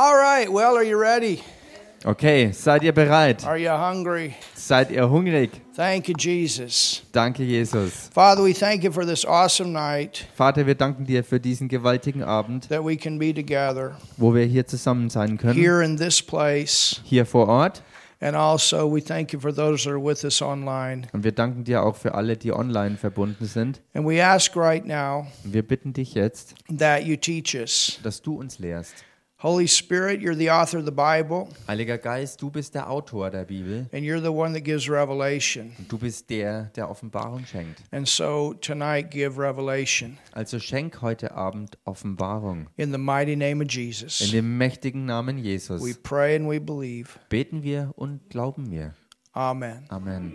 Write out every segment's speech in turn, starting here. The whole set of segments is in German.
All right, well, are you ready? Okay, seid ihr bereit? Are you hungry? Seid ihr hungrig? Thank you, Jesus. Danke, Jesus. Father, we thank you for this awesome night Vater, wir danken dir für diesen gewaltigen Abend, that we can be together wo wir hier zusammen sein können, here in this place. hier vor Ort. And also, we thank you for those that are with us online. Und wir danken dir auch für alle, die online verbunden sind. And we ask right now Und wir bitten dich jetzt, that you teach us. dass du uns lehrst. Holy Spirit, you're the author of the Bible, Heiliger Geist, du bist der Autor der Bibel. and you're the one that gives revelation. Und du bist der, der Offenbarung schenkt. And so tonight, give revelation Also schenk heute Abend Offenbarung. in the mighty name of In Jesus. dem mächtigen Namen We Jesus pray and we believe. beten wir und glauben wir. Amen. Amen.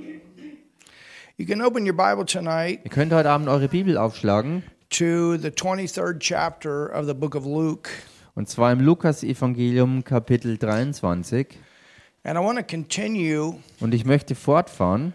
You can open your Bible tonight Ihr könnt heute Abend eure Bibel aufschlagen. to the 23rd chapter of the book of Luke. Und zwar im Lukas-Evangelium Kapitel 23. And I want to continue Und ich möchte fortfahren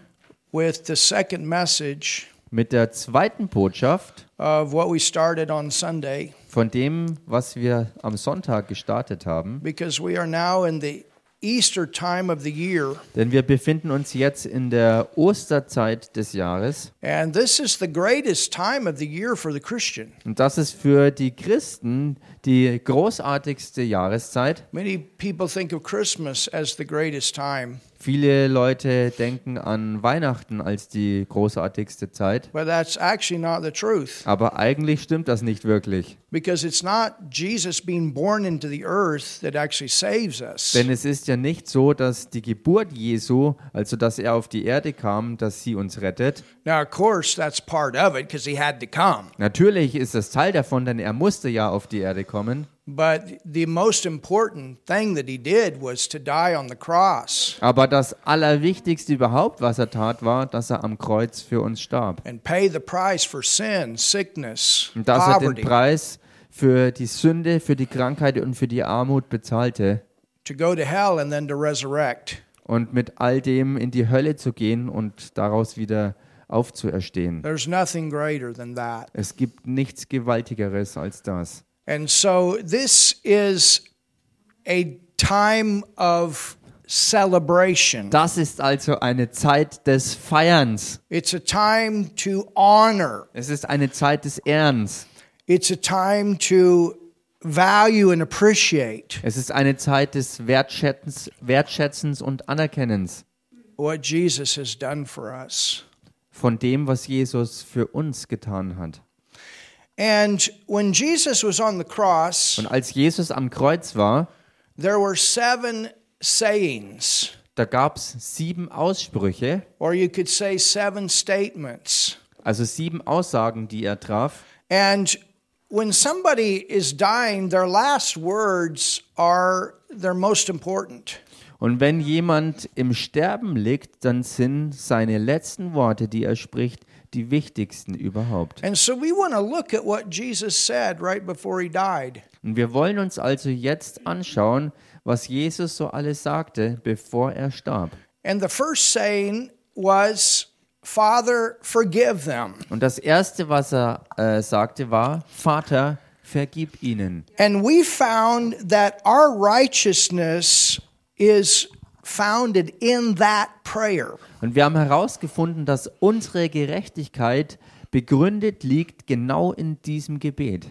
with the second message mit der zweiten Botschaft of what we started on Sunday von dem, was wir am Sonntag gestartet haben. because we are now in the Easter time of the year. Denn wir befinden uns jetzt in der Osterzeit des Jahres. And this is the greatest time of the year for the Christian. Und das ist für die Christen die großartigste Jahreszeit. Many people think of Christmas as the greatest time, Viele Leute denken an Weihnachten als die großartigste Zeit. but that's actually not the truth Aber eigentlich stimmt das nicht wirklich. because it's not Jesus being born into the earth that actually saves us. Denn es ist ja nicht so, dass die Geburt Jesu, also dass er auf die Erde kam, dass sie uns rettet. Now, of course, that's part of it because he had to come. Natürlich ist das Teil davon, denn er musste ja auf die Erde kommen. But the most important thing that he did was to die on the cross Aber das Allerwichtigste überhaupt, was er tat, war, dass er am Kreuz für uns starb. and pay the price for sin, sickness, Und dass er den Preis für die Sünde, für die Krankheit und für die Armut bezahlte. to go to hell and then to resurrect. Und mit all dem in die Hölle zu gehen und daraus wieder aufzuerstehen. There's nothing greater than that. Es gibt nichts Gewaltigeres als das. And so this is a time of celebration. Das ist also eine Zeit des Feierns. It's a time to honor. Es ist eine Zeit des Ehrens. It's a time to value and appreciate Es ist eine Zeit des Wertschätzens, Wertschätzens und Anerkennens what Jesus has done for us. von dem, was Jesus für uns getan hat. And when Jesus was on the cross, Und als Jesus am Kreuz war, there were seven sayings, da gab es sieben Aussprüche, or you could say seven statements. also sieben Aussagen, die er traf. And when somebody is dying, their last words are their most important. Und wenn jemand im Sterben liegt, dann sind seine letzten Worte, die er spricht, die wichtigsten überhaupt. And so we want to look at what Jesus said right before he died. Und wir wollen uns also jetzt anschauen, was Jesus so alles sagte, bevor er starb. And the first saying was, Father, forgive them. Und das Erste, was er äh, sagte, war, Vater, vergib ihnen. And we found that our righteousness is founded in that prayer. Und wir haben herausgefunden, dass unsere Gerechtigkeit begründet liegt genau in diesem Gebet.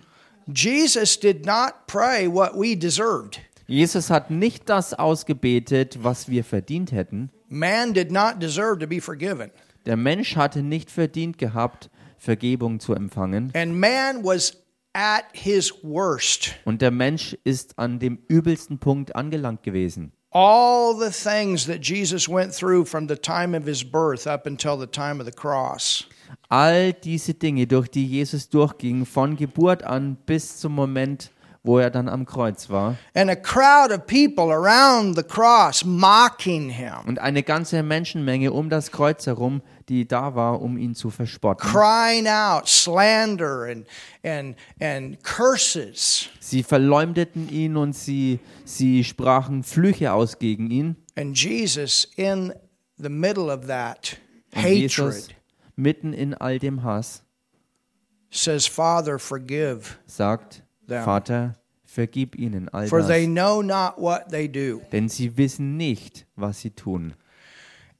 Jesus did not pray what we deserved. Jesus hat nicht das ausgebetet, was wir verdient hätten. Man did not deserve to be forgiven. Der Mensch hatte nicht verdient gehabt, Vergebung zu empfangen. And man was at his worst. Und der Mensch ist an dem übelsten Punkt angelangt gewesen. All the things that Jesus went through from the time of his birth up until the time of the cross. All diese Dinge, durch die Jesus durchging, von Geburt an bis zum Moment, wo er dann am Kreuz war. And a crowd of people around the cross mocking him, Und eine ganze Menschenmenge um das Kreuz herum, die da war, um ihn zu verspotten. crying out slander and, and, and curses. Sie verleumdeten ihn und sie, sie sprachen Flüche aus gegen ihn. And Jesus, in the middle of that Und Jesus, hatred, mitten in all dem Hass, says, Father, forgive. sagt, Them. Vater, vergib ihnen all for they das, know not what they do. denn sie wissen nicht, was sie tun.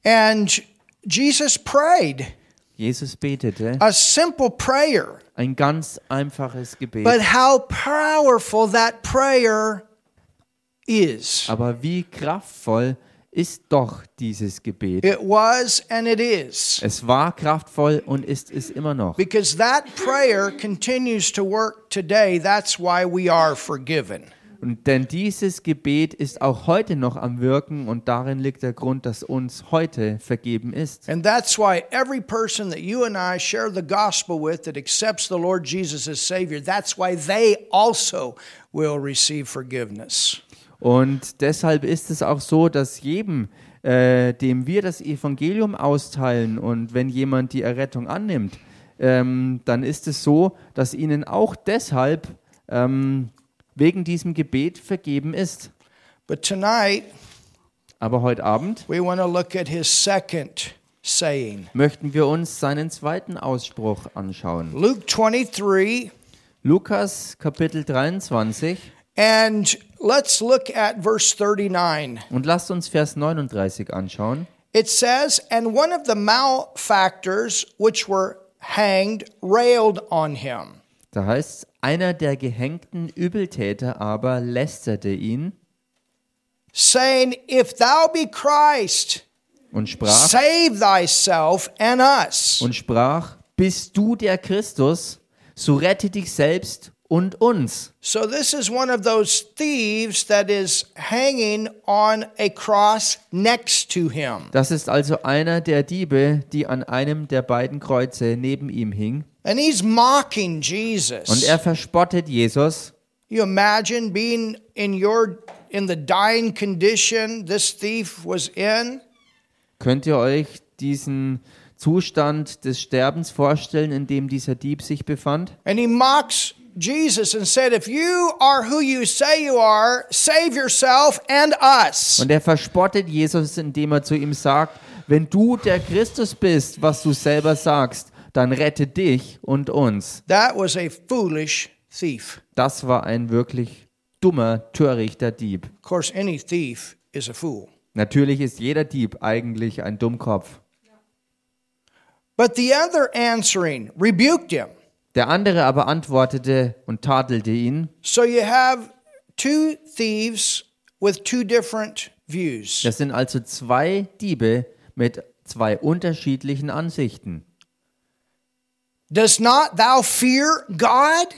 And Jesus prayed Jesus betete a simple prayer, ein ganz einfaches Gebet, but how powerful that prayer is. aber wie kraftvoll ist doch dieses Gebet. It was and it is. Es war kraftvoll und ist es immer noch. Because that prayer continues to work today. That's why we are forgiven. Und denn dieses Gebet ist auch heute noch am Wirken und darin liegt der Grund, dass uns heute vergeben ist. And that's why every person that you and I share the gospel with that accepts the Lord Jesus as Savior, that's why they also will receive forgiveness. Und deshalb ist es auch so, dass jedem, äh, dem wir das Evangelium austeilen und wenn jemand die Errettung annimmt, ähm, dann ist es so, dass ihnen auch deshalb ähm, wegen diesem Gebet vergeben ist. But tonight, Aber heute Abend we want to look at his second saying. möchten wir uns seinen zweiten Ausspruch anschauen. Luke 23, Lukas Kapitel 23 and let's look at verse 39. und lasst uns Vers 39 anschauen. It says, And one of the malefactors which were hanged railed on him. Da heißt es, einer der gehängten Übeltäter aber lästerte ihn saying, If thou be Christ, und sprach, save thyself and us. und sprach, bist du der Christus, so rette dich selbst und uns. So, this is one of those thieves that is hanging on a cross next to him. Das ist also einer der Diebe, die an einem der beiden Kreuze neben ihm hing. And he's mocking Und Jesus. er verspottet Jesus. You imagine being in your in the dying condition this thief was in? Könnt ihr euch diesen Zustand des Sterbens vorstellen, in dem dieser Dieb sich befand? And he mocks Jesus and said, If you are who you say you are, save yourself and us. Und er verspottet Jesus, indem er zu ihm sagt, wenn du der Christus bist, was du selber sagst, dann rette dich und uns. That was a foolish thief. Das war ein wirklich dummer, törichter Dieb. Of course, any thief is a fool. Natürlich ist jeder Dieb eigentlich ein Dummkopf. But the other answering rebuked him. Der andere aber antwortete und tadelte ihn. So you have two thieves with two different views. Das sind also zwei Diebe mit zwei unterschiedlichen Ansichten. Does not thou fear God,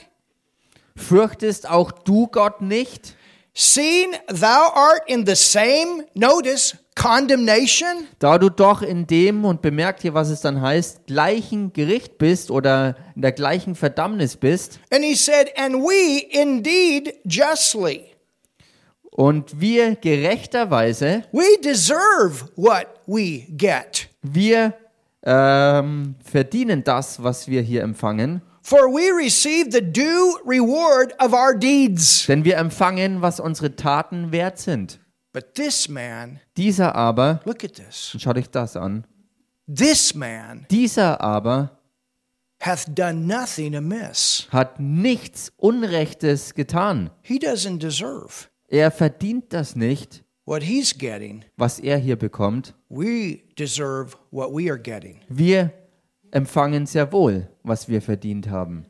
Fürchtest auch du Gott nicht, seeing thou art in the same, notice, condemnation? da du doch in dem, und bemerkt hier, was es dann heißt, gleichen Gericht bist oder in der gleichen Verdammnis bist? And he said, And we indeed justly. Und wir gerechterweise, We deserve what we get. wir ähm, verdienen das, was wir hier empfangen, For we receive the due reward of our deeds. denn wir empfangen, was unsere Taten wert sind. But this man, Dieser aber, look at this. schaut euch das an, This man dieser aber hath done nothing amiss. hat nichts Unrechtes getan. He doesn't deserve Er verdient das nicht, what he's getting. was er hier bekommt. We deserve what we are getting. Wir empfangen sehr wohl, was wir verdient haben.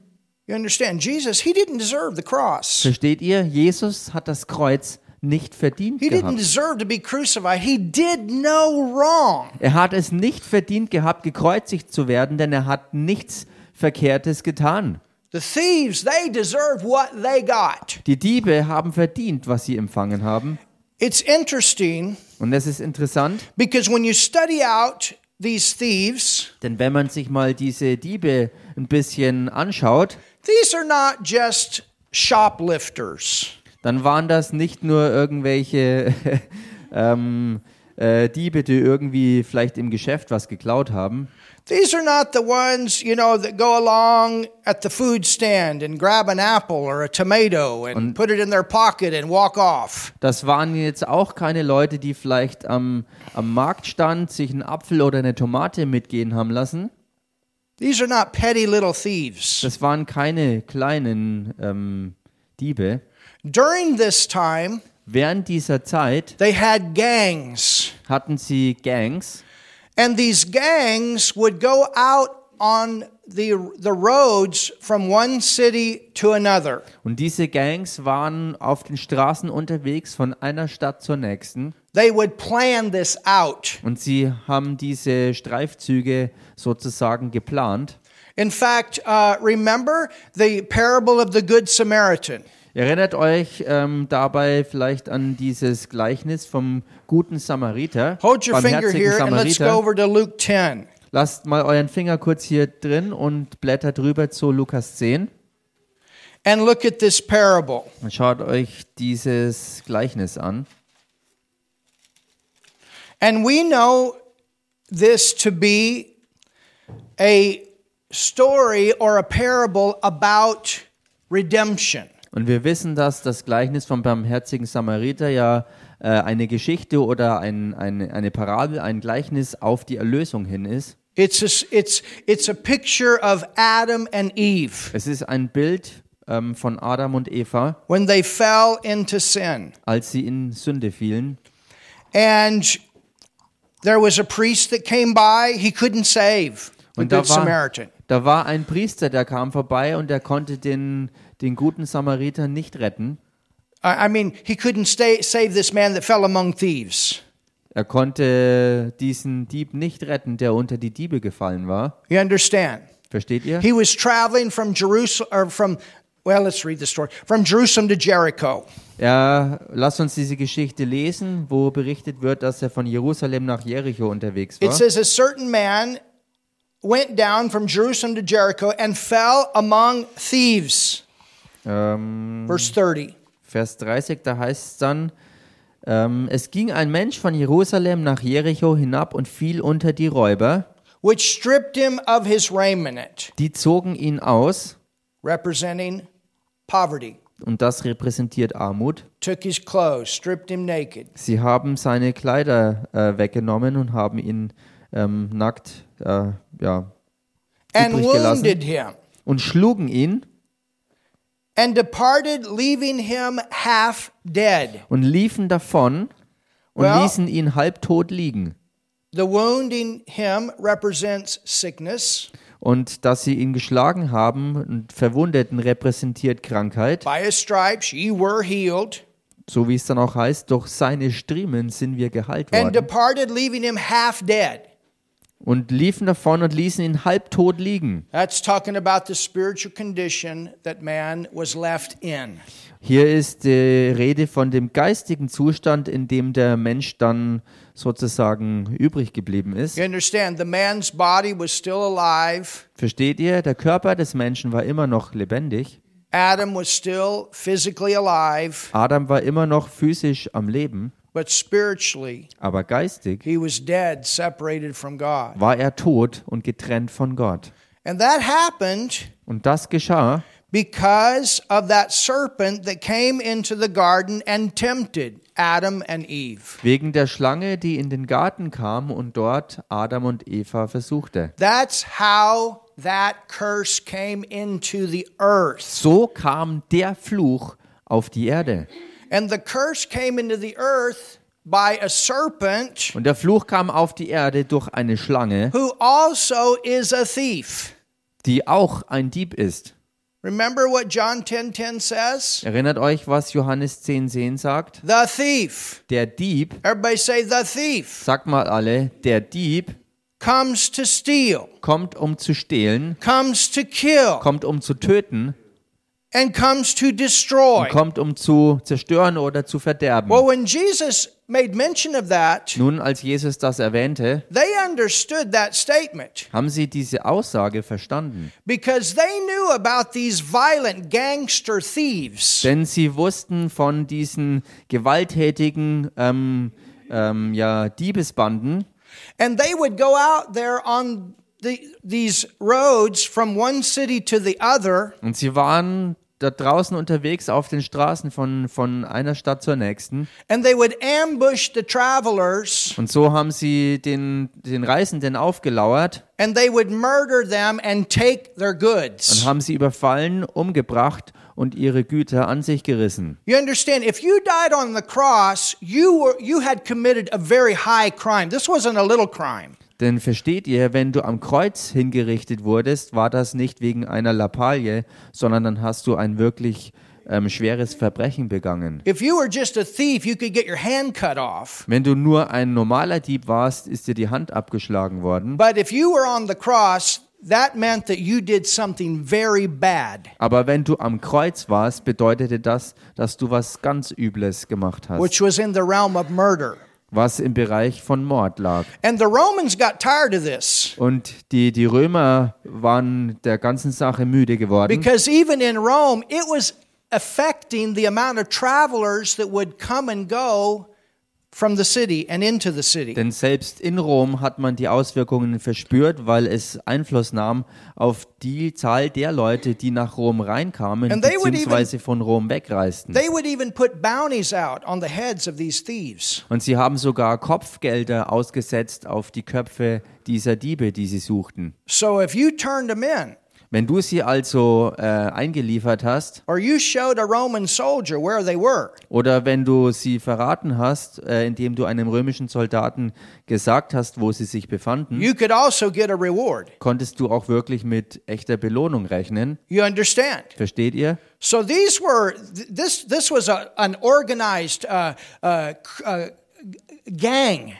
You understand? Jesus, he didn't deserve the cross. Versteht ihr? Jesus hat das Kreuz nicht verdient He didn't gehabt. deserve to be crucified. He did no wrong. Er hat es nicht verdient gehabt, gekreuzigt zu werden, denn er hat nichts Verkehrtes getan. The thieves, they deserve what they got. Die Diebe haben verdient, was sie empfangen haben. It's interesting Und es ist interessant, because when you study out these thieves, denn wenn man sich mal diese Diebe ein bisschen anschaut, these are not just shoplifters. dann waren das nicht nur irgendwelche ähm, äh, Diebe, die irgendwie vielleicht im Geschäft was geklaut haben. These are not the ones, you know, that go along at the food stand and grab an apple or a tomato and put it in their pocket and walk off. Das waren jetzt auch keine Leute, die vielleicht am, am Marktstand sich einen Apfel oder eine Tomate mitgehen haben lassen. These are not petty little thieves. Das waren keine kleinen ähm, Diebe. During this time, Während dieser Zeit they had gangs, hatten sie Gangs and these gangs would go out on the, the roads from one city to another. und diese Gangs waren auf den Straßen unterwegs von einer Stadt zur nächsten They would plan this out. und sie haben diese Streifzüge sozusagen geplant. In fact, uh, remember the parable of the Good Samaritan. Erinnert euch ähm, dabei vielleicht an dieses Gleichnis vom guten Samariter, Hold your finger here and let's go Samariter. over to Luke 10. Lasst mal euren Finger kurz hier drin und blättert rüber zu Lukas 10 and look at this parable. und schaut euch dieses Gleichnis an. And we know this to be a story or a parable about redemption. Und wir wissen, dass das Gleichnis vom barmherzigen Samariter ja äh, eine Geschichte oder ein, eine, eine Parabel, ein Gleichnis auf die Erlösung hin ist. It's a, it's, it's a picture of Adam and Eve Es ist ein Bild ähm, von Adam und Eva, when they fell into sin. als sie in Sünde fielen. And there was a priest that came by, he couldn't save the Und da Good war, Samaritan. da war ein Priester, der kam vorbei und der konnte den, den guten Samariter nicht retten. I mean, he couldn't stay, save this man that fell among thieves. Er konnte diesen Dieb nicht retten, der unter die Diebe gefallen war. You understand? Versteht ihr? He was traveling from Jerusalem, or from, well, let's read the story. From Jerusalem to Jericho. Ja, lass uns diese Geschichte lesen, wo berichtet wird, dass er von Jerusalem nach Jericho unterwegs It war. says, A certain man went down from Jerusalem to Jericho and fell among thieves. Ähm, Verse 30. Vers 30, da heißt es dann, ähm, es ging ein Mensch von Jerusalem nach Jericho hinab und fiel unter die Räuber. Which stripped him of his raiment, Die zogen ihn aus representing poverty, und das repräsentiert Armut. took his clothes, stripped him naked, Sie haben seine Kleider äh, weggenommen und haben ihn ähm, nackt äh, ja, and Übrig gelassen. wounded him, und schlugen ihn and departed, leaving him half dead. und liefen davon und Well- ließen ihn halbtot liegen. The wounding him represents sickness. Und dass sie ihn geschlagen haben und Verwundeten repräsentiert Krankheit, By his stripes ye were healed, so wie es dann auch heißt, durch seine Striemen sind wir geheilt and worden. departed, leaving him half dead. Und liefen davon und ließen ihn halbtot liegen. That's talking about the spiritual condition that man was left in. Hier ist die Rede von dem geistigen Zustand, in dem der Mensch dann sozusagen übrig geblieben ist. You understand? The man's body was still alive. Versteht ihr? Der Körper des Menschen war immer noch lebendig. Adam was still physically alive, Adam war immer noch physisch am Leben, but spiritually, aber geistig he was dead, separated from God. war er tot und getrennt von Gott. And that happened Und das geschah, because of that serpent that came into the garden and tempted Adam and Eve. wegen der Schlange, die in den Garten kam und dort Adam und Eva versuchte. That's how that curse came into the earth. So kam der Fluch auf die Erde. And the curse came into the earth by a serpent Und der Fluch kam auf die Erde durch eine Schlange, who also is a thief. die auch ein Dieb ist. Remember what John 10:10 says? Erinnert euch, was Johannes 10,10 sagt? The thief. Der Dieb, Everybody say the thief sagt mal alle, der Dieb comes to steal, kommt, um zu stehlen, comes to kill, kommt, um zu töten, and comes to destroy. kommt, um zu zerstören oder zu verderben. Well, when Jesus made mention of that, Nun, als Jesus das erwähnte, they understood that statement haben sie diese Aussage verstanden. because they knew about these violent gangster thieves. Denn sie wussten von diesen gewalttätigen ähm, ähm, ja, Diebesbanden And they would go out there on the, these roads from one city to the other und sie waren da draußen unterwegs auf den Straßen von, von einer Stadt zur nächsten. and they would ambush the travelers Und so haben sie den, den Reisenden aufgelauert and they would murder them and take their und haben sie überfallen, umgebracht und ihre Güter an sich gerissen. You understand? If you died on the cross, you were you had committed a very high crime. This wasn't a little crime. Denn versteht ihr, wenn du am Kreuz hingerichtet wurdest, war das nicht wegen einer Lappalie, sondern dann hast du ein wirklich ähm, schweres Verbrechen begangen. Thief. Wenn du nur ein normaler Dieb warst, ist dir die Hand abgeschlagen worden. But if you were on the cross, that meant that you did something very bad, Aber wenn du am Kreuz warst, bedeutete das, dass du was ganz Übles gemacht hast, which was in the realm of murder. Was im Bereich von Mord lag. And the Romans got tired of this Und die, die Römer waren der ganzen Sache müde geworden, because even in Rome, it was affecting the amount of travelers that would come and go from the city and into the city. denn selbst in Rom hat man die Auswirkungen verspürt, weil es Einfluss nahm auf die Zahl der Leute, die nach Rom reinkamen And bzw. von Rom wegreisten. They would even put bounties out on the heads of these thieves. Und sie haben sogar Kopfgelder ausgesetzt auf die Köpfe dieser Diebe, die sie suchten. So if you turned them in, Wenn du sie also äh, eingeliefert hast or you showed a Roman soldier where they were, oder wenn du sie verraten hast, äh, indem du einem römischen Soldaten gesagt hast, wo sie sich befanden, you could also get a reward. konntest du auch wirklich mit echter Belohnung rechnen. You understand? Versteht ihr? So these were th- this this was a, an organized uh, uh, uh, gang,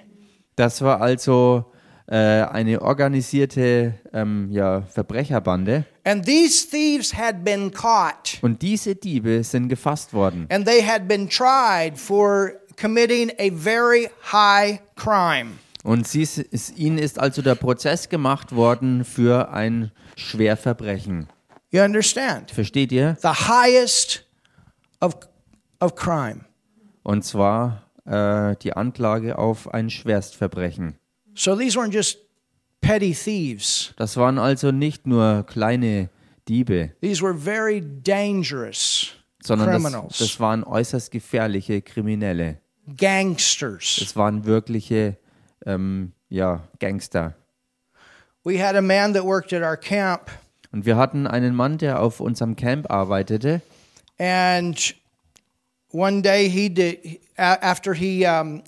Das war also äh, eine organisierte ähm, ja, Verbrecherbande. and these thieves had been caught, Und diese Diebe sind gefasst worden. and they had been tried for committing a very high crime. Und sie, ihnen ist also der Prozess gemacht worden für ein Schwerverbrechen. You understand? Versteht ihr? The highest of of crime. Und zwar äh, die Anklage auf ein Schwerstverbrechen. So these weren't just petty thieves. Das waren also nicht nur kleine Diebe, These were very dangerous sondern das, criminals, das waren äußerst gefährliche Kriminelle. gangsters. Es waren wirkliche ähm, ja, Gangster. We had a man that worked at our camp, Und wir hatten einen Mann, der auf unserem Camp arbeitete. and one day he did after he um,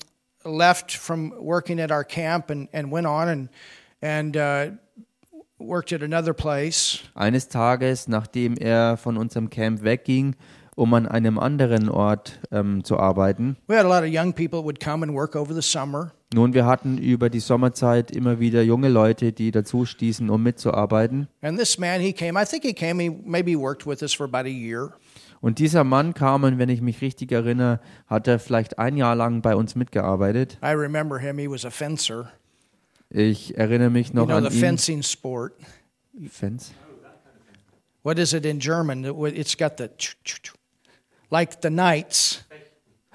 left from working at our camp and, and went on and and uh, worked at another place. Eines Tages, nachdem er von unserem Camp wegging, um an einem anderen Ort ähm, zu arbeiten. We had a lot of young people would come and work over the summer. Nun, wir hatten über die Sommerzeit immer wieder junge Leute, die dazu stießen, um mitzuarbeiten. And this man, he came. I think he came. He maybe worked with us for about a year. Und dieser Mann kam, und wenn ich mich richtig erinnere, hat er vielleicht ein Jahr lang bei uns mitgearbeitet. I remember him. He was a fencer. Ich erinnere mich You noch know an the ihn. fencing sport. Fence? What is it in German? It- It's got the like the knights.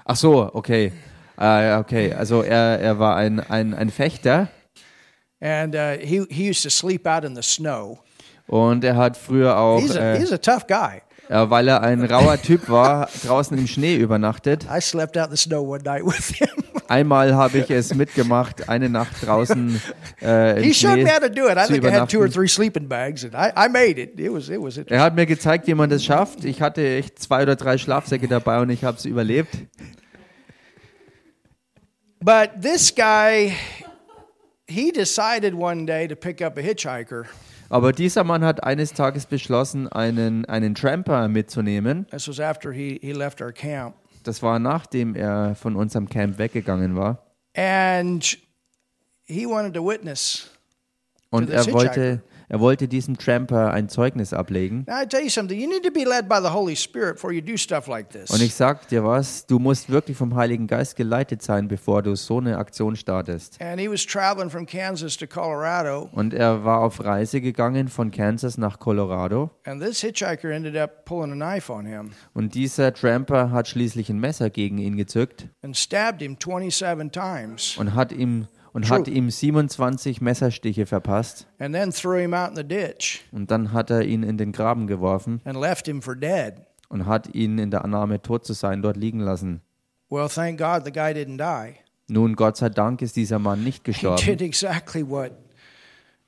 Ach so, okay. Äh, okay, also er, er war ein, ein, ein Fechter And uh, he he used to sleep out in the snow. und er hat früher auch, He's a äh, he's a tough guy. Ja, weil er ein rauer Typ war, draußen im Schnee übernachtet. I slept out in the snow one night with him. Einmal habe ich es mitgemacht, eine Nacht draußen äh, he im showed Schnee me how to do it. I zu think I had two or übernachten. three sleeping bags, and I, I made it. It was it was Er hat mir gezeigt, wie man das schafft. Ich hatte echt zwei oder drei Schlafsäcke dabei und ich habe es überlebt. But this guy, he decided one day to pick up a hitchhiker. Aber dieser Mann hat eines Tages beschlossen, einen, einen Tramper mitzunehmen. This was after he, he left our camp. Das war nachdem er von unserem Camp weggegangen war. And he wanted to witness. Und To this er wollte, er wollte diesem Tramper ein Zeugnis ablegen. Und ich sag dir was, du musst wirklich vom Heiligen Geist geleitet sein, bevor du so eine Aktion startest. And he was traveling from Kansas to Colorado, Und er war auf Reise gegangen von Kansas nach Colorado. and this hitchhiker ended up pulling a knife on him Und dieser Tramper hat schließlich ein Messer gegen ihn gezückt and stabbed him 27 times und hat ihm, und hat ihm 27 Messerstiche verpasst. and then threw him out in the ditch Und dann hat er ihn in den Graben geworfen and left him for dead. und hat ihn in der Annahme, tot zu sein, dort liegen lassen. Well, thank God the guy didn't die. Nun, Gott sei Dank ist dieser Mann nicht He gestorben. did exactly what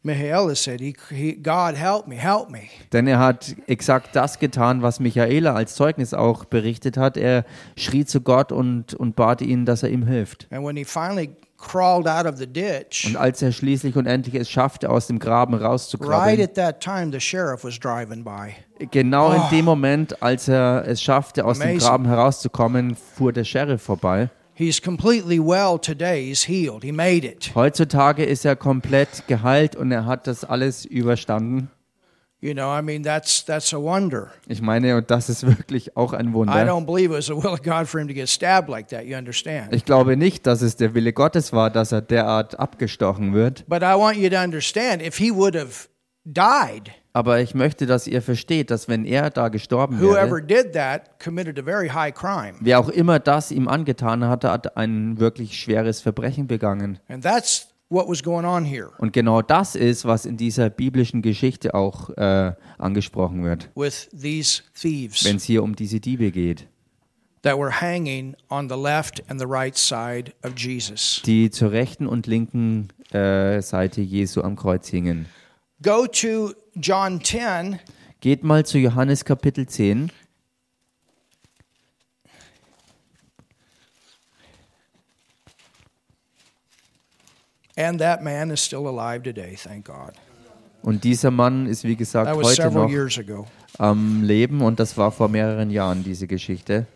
Michaela said, he, he, God, help me, help me. Denn er hat exakt das getan, was Michaela als Zeugnis auch berichtet hat. Er schrie zu Gott und, und bat ihn, dass er ihm hilft. And when he finally crawled out of the ditch, Und als er schließlich und endlich es schaffte, aus dem Graben right rauszukrabbeln, at that time, the sheriff was driving by. genau in dem Moment, als er es schaffte, aus dem. Graben herauszukommen, fuhr der Sheriff vorbei. He's completely well today. He's healed. He made it. Heutzutage ist er komplett geheilt und er hat das alles überstanden. You know, I mean, that's that's a wonder. Ich meine, und das ist wirklich auch ein I Wunder. don't believe it was the will of God for him to get stabbed like that. You understand? Ich glaube nicht, dass es der Wille Gottes war, dass er derart abgestochen wird. But I want you to understand if he would have died, Aber ich möchte, dass ihr versteht, dass wenn er da gestorben whoever wäre, did that committed a very high crime. wer auch immer das ihm angetan hatte, hat ein wirklich schweres Verbrechen begangen. And that's what was going on here Und genau das ist, was in dieser biblischen Geschichte auch äh, angesprochen wird, with these thieves wenn es hier um diese Diebe geht, that were hanging on the left and the right side of Jesus. die zur rechten und linken äh, Seite Jesu am Kreuz hingen. Go to John 10 Geht mal zu Johannes Kapitel 10. and that man is still alive today, thank God. Und dieser Mann ist, wie gesagt, That was heute noch years ago. am Leben und das war vor mehreren Jahren, diese Geschichte.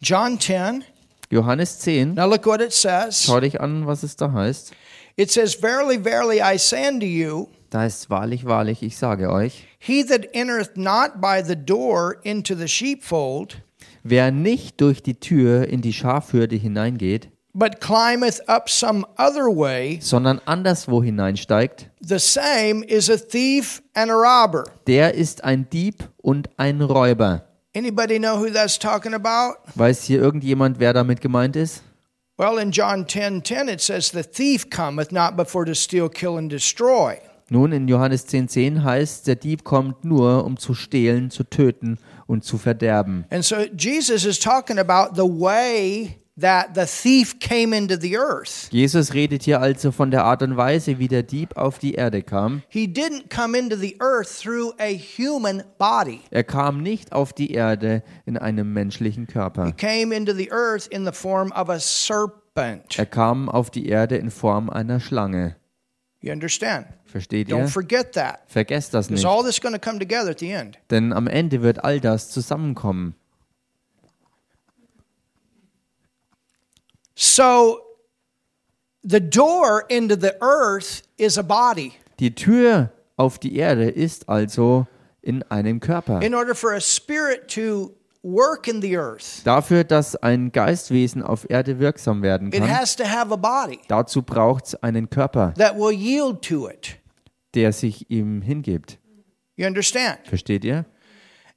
John 10, Johannes 10, now look what it says. schau dich an, was es da heißt. It says, Verily, verily, I say unto you, Da heißt wahrlich, wahrlich, ich sage euch, he that entereth not by the door into the sheepfold, wer nicht durch die Tür in die Schafhürde hineingeht, but climbeth up some other way, sondern anderswo hineinsteigt, the same is a thief and a robber. der ist ein Dieb und ein Räuber. Anybody know who that's talking about? Weiß hier irgendjemand, wer damit gemeint ist? Well, in John 10 10, it says, The thief cometh not before to steal, kill, and destroy. Nun, in Johannes 10,10 10 heißt, der Dieb kommt nur, um zu stehlen, zu töten und zu verderben. And so Jesus is talking about the way that the thief came into the earth. Jesus redet hier also von der Art und Weise, wie der Dieb auf die Erde kam. He didn't come into the earth through a human body. Er kam nicht auf die Erde in einem menschlichen Körper. He came into the earth in the form of a serpent. Er kam auf die Erde in Form einer Schlange. You understand? Versteht Don't ihr? forget that. Vergesst das nicht, all this going to come together at the end. denn am Ende wird all das zusammenkommen. So the door into the earth is a body. Die Tür auf die Erde ist also in einem Körper. In order for a spirit to work in the earth, Dafür, dass ein Geistwesen auf Erde wirksam werden it kann, has to have a body dazu braucht es einen Körper, that will yield to it. der sich ihm hingibt. You understand? Versteht ihr?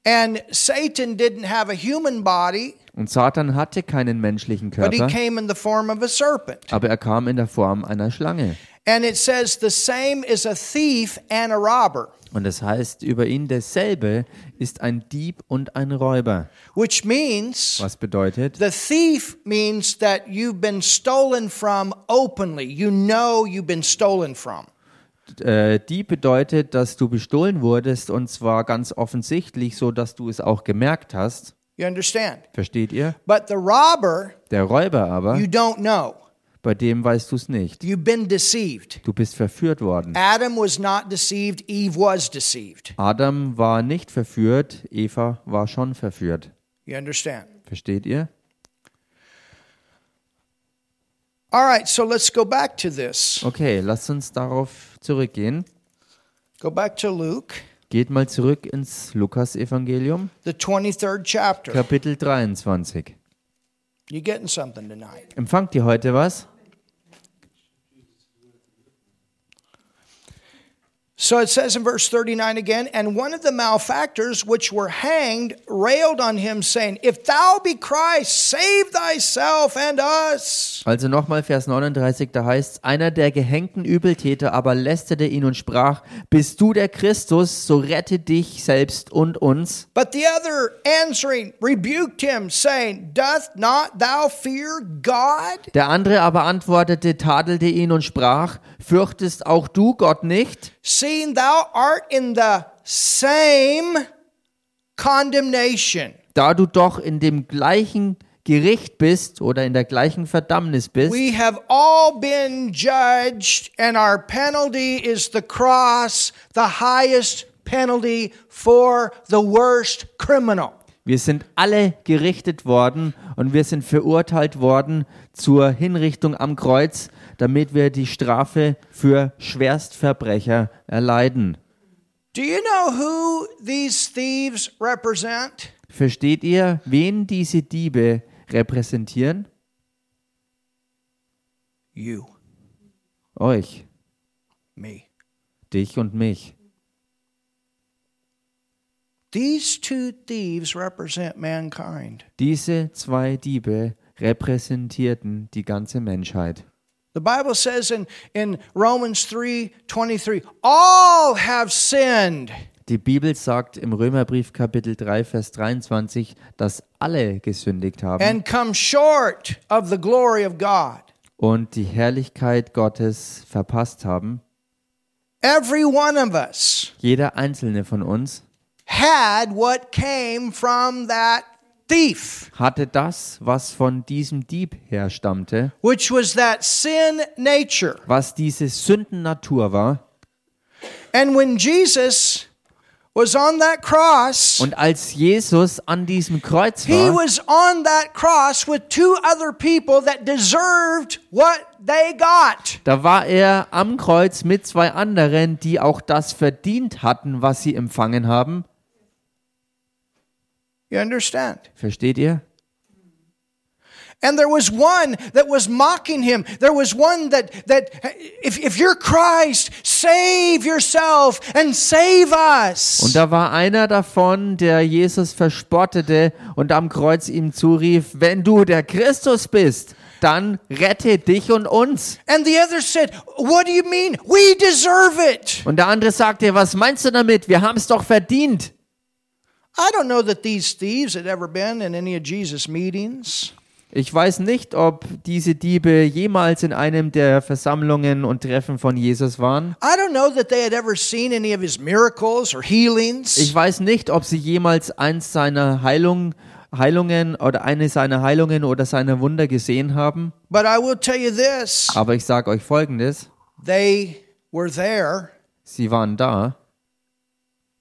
And Satan didn't have a human body, Und Satan hatte keinen menschlichen but he Körper, came in the form of a serpent. aber er kam in der Form einer Schlange. And it says the same is a thief and a robber, Und das heißt, über ihn derselbe ist ein Dieb und ein Räuber. which means Was bedeutet, the thief means that you've been stolen from openly. You know you've been stolen from. äh, Dieb bedeutet, dass du bestohlen wurdest und zwar ganz offensichtlich, so dass du es auch gemerkt hast. You understand? Versteht ihr? But the robber, Der Räuber aber, you don't know. bei dem weißt du es nicht. You've been deceived. Du bist verführt worden. Adam was not deceived, Eve was deceived. Adam war nicht verführt, Eva war schon verführt. You understand? Versteht ihr? All right, so let's go back to this. Okay, lasst uns darauf zurückgehen. Go back to Luke, Geht mal zurück ins Lukas-Evangelium, the 23rd chapter. Kapitel 23. You getting something tonight? Empfangt ihr heute was? So it says in verse 39 again, and one of the malefactors which were hanged railed on him, saying, If thou be Christ, save thyself and us. Also nochmal Vers 39, da heißt einer der gehängten Übeltäter aber lästerte ihn und sprach, bist du der Christus, so rette dich selbst und uns. But the other answering rebuked him, saying, Doth not thou fear God? Der andere aber antwortete, tadelte ihn und sprach, fürchtest auch du Gott nicht? Seeing thou art in the same condemnation. Da du doch in dem gleichen Gericht bist oder in der gleichen Verdammnis bist. We have all been judged, and our penalty is the cross, the highest penalty for the worst criminal. Wir sind alle gerichtet worden und wir sind verurteilt worden zur Hinrichtung am Kreuz, damit wir die Strafe für Schwerstverbrecher erleiden. Do you know who these thieves represent? Versteht ihr, wen diese Diebe repräsentieren? You, Euch, me. dich und mich. These two thieves represent mankind. Diese zwei Diebe repräsentierten die ganze Menschheit. The Bible says in, in Romans 3 23, all have sinned Die Bibel sagt im Römerbrief Kapitel 3 Vers 23, dass alle gesündigt haben and come short of the glory of God. und die Herrlichkeit Gottes verpasst haben. Every one of us Jeder einzelne von uns had what came from that thief, hatte das, was von diesem Dieb herstammte, which was that sin nature. was diese Sündennatur war. And when Jesus was on that cross, Und als Jesus an diesem Kreuz he war, was on that cross with two other people that deserved what they got. da war er am Kreuz mit zwei anderen, die auch das verdient hatten, was sie empfangen haben. You understand? Versteht ihr? And there was one that was mocking him. There was one that, that if, if you're Christ, save yourself and save us. Und da war einer davon, der Jesus verspottete und am Kreuz ihm zurief, wenn du der Christus bist, dann rette dich und uns. And the other said, What do you mean? We deserve it. Und der andere sagte, was meinst du damit? Wir haben es doch verdient. I don't know that these thieves had ever been in any of Jesus' meetings. Ich weiß nicht, ob diese Diebe jemals in einem der Versammlungen und Treffen von Jesus waren. I don't know that they had ever seen any of his miracles or healings. Ich weiß nicht, ob sie jemals eins seiner Heilung, Heilungen oder eine seiner Heilungen oder seiner Wunder gesehen haben. But I will tell you this Aber ich sage euch Folgendes. they were there Sie waren da,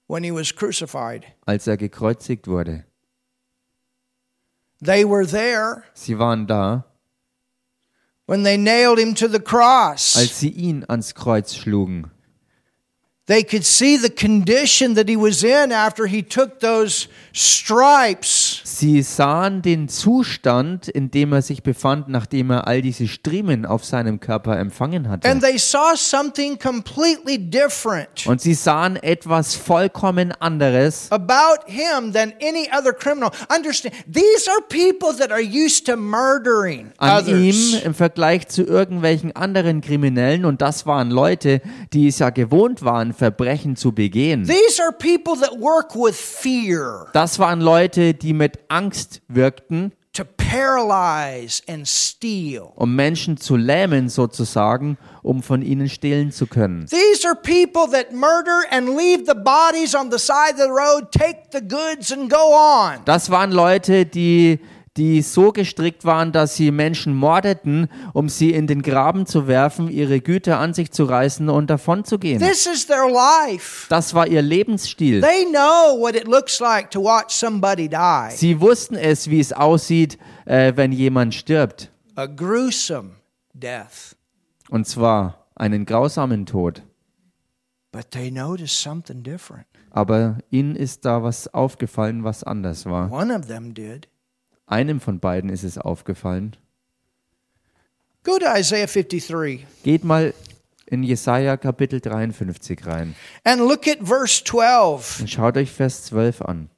when he was crucified, als er gekreuzigt wurde. they were there Sie waren da, when they nailed him to the cross. als sie ihn ans Kreuz schlugen. They could see the condition that he was in after he took those stripes. Sie sahen den Zustand, in dem er sich befand, nachdem er all diese Striemen auf seinem Körper empfangen hatte. And they saw something completely different Und sie sahen etwas vollkommen anderes about him than any other criminal. Understand, these are people that are used to murdering an ihm others. im Vergleich zu irgendwelchen anderen Kriminellen. Und das waren Leute, die es ja gewohnt waren, Verbrechen zu begehen. These are people that work with fear Das waren Leute, die mit Angst wirkten, to paralyze and steal. um Menschen zu lähmen sozusagen, um von ihnen stehlen zu können. These are people that murder and leave the bodies on the side of the road, take the goods, and go on. Das waren Leute, die, die so gestrickt waren, dass sie Menschen mordeten, um sie in den Graben zu werfen, ihre Güter an sich zu reißen und davonzugehen. This is their life. Das war ihr Lebensstil. They know what it looks like to watch somebody die. Sie wussten es, wie es aussieht, äh, wenn jemand stirbt. A gruesome death. Und zwar einen grausamen Tod. But they noticed something different. Aber ihnen ist da was aufgefallen, was anders war. One of them did. Einem von beiden ist es aufgefallen. Go to Isaiah 53. Geht mal in Jesaja Kapitel 53 rein. and look at verse 12. Und schaut euch Vers 12 an.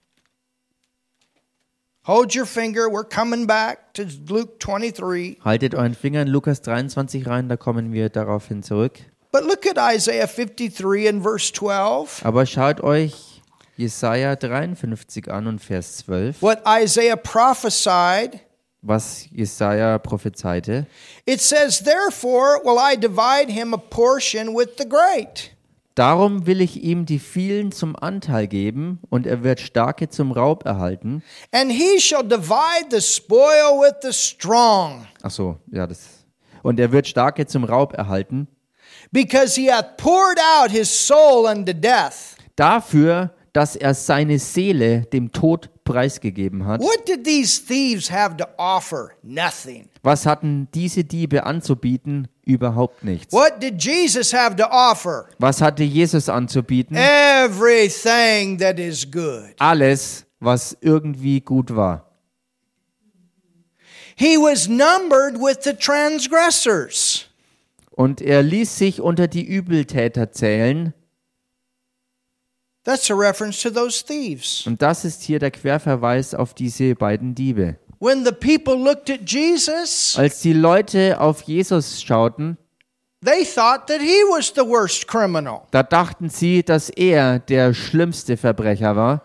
Hold your finger. We're coming back to Luke 23. Haltet euren Finger in Lukas 23 rein, da kommen wir daraufhin zurück. But look at Isaiah 53 and verse 12. Aber schaut euch Jesaja 53 an und Vers 12, What Isaiah prophesied. was Jesaja prophezeite. It says, Therefore will I divide him a portion with the great. Darum will ich ihm die vielen zum Anteil geben, und er wird Starke zum Raub erhalten. And he shall divide the spoil with the strong, Ach so, ja, das. Und er wird Starke zum Raub erhalten, because he hath poured out his soul unto death. dafür, dass er seine Seele dem Tod preisgegeben hat. What did these thieves have to offer? Nothing. Was hatten diese Diebe anzubieten? Überhaupt nichts. What did Jesus have to offer? Was hatte Jesus anzubieten? Everything that is good. Alles, was irgendwie gut war. He was numbered with the transgressors. Und er ließ sich unter die Übeltäter zählen. That's a reference to those thieves. Und das ist hier der Querverweis auf diese beiden Diebe. When the people looked at Jesus, Als die Leute auf Jesus schauten, they thought that he was the worst criminal. da dachten sie, dass er der schlimmste Verbrecher war.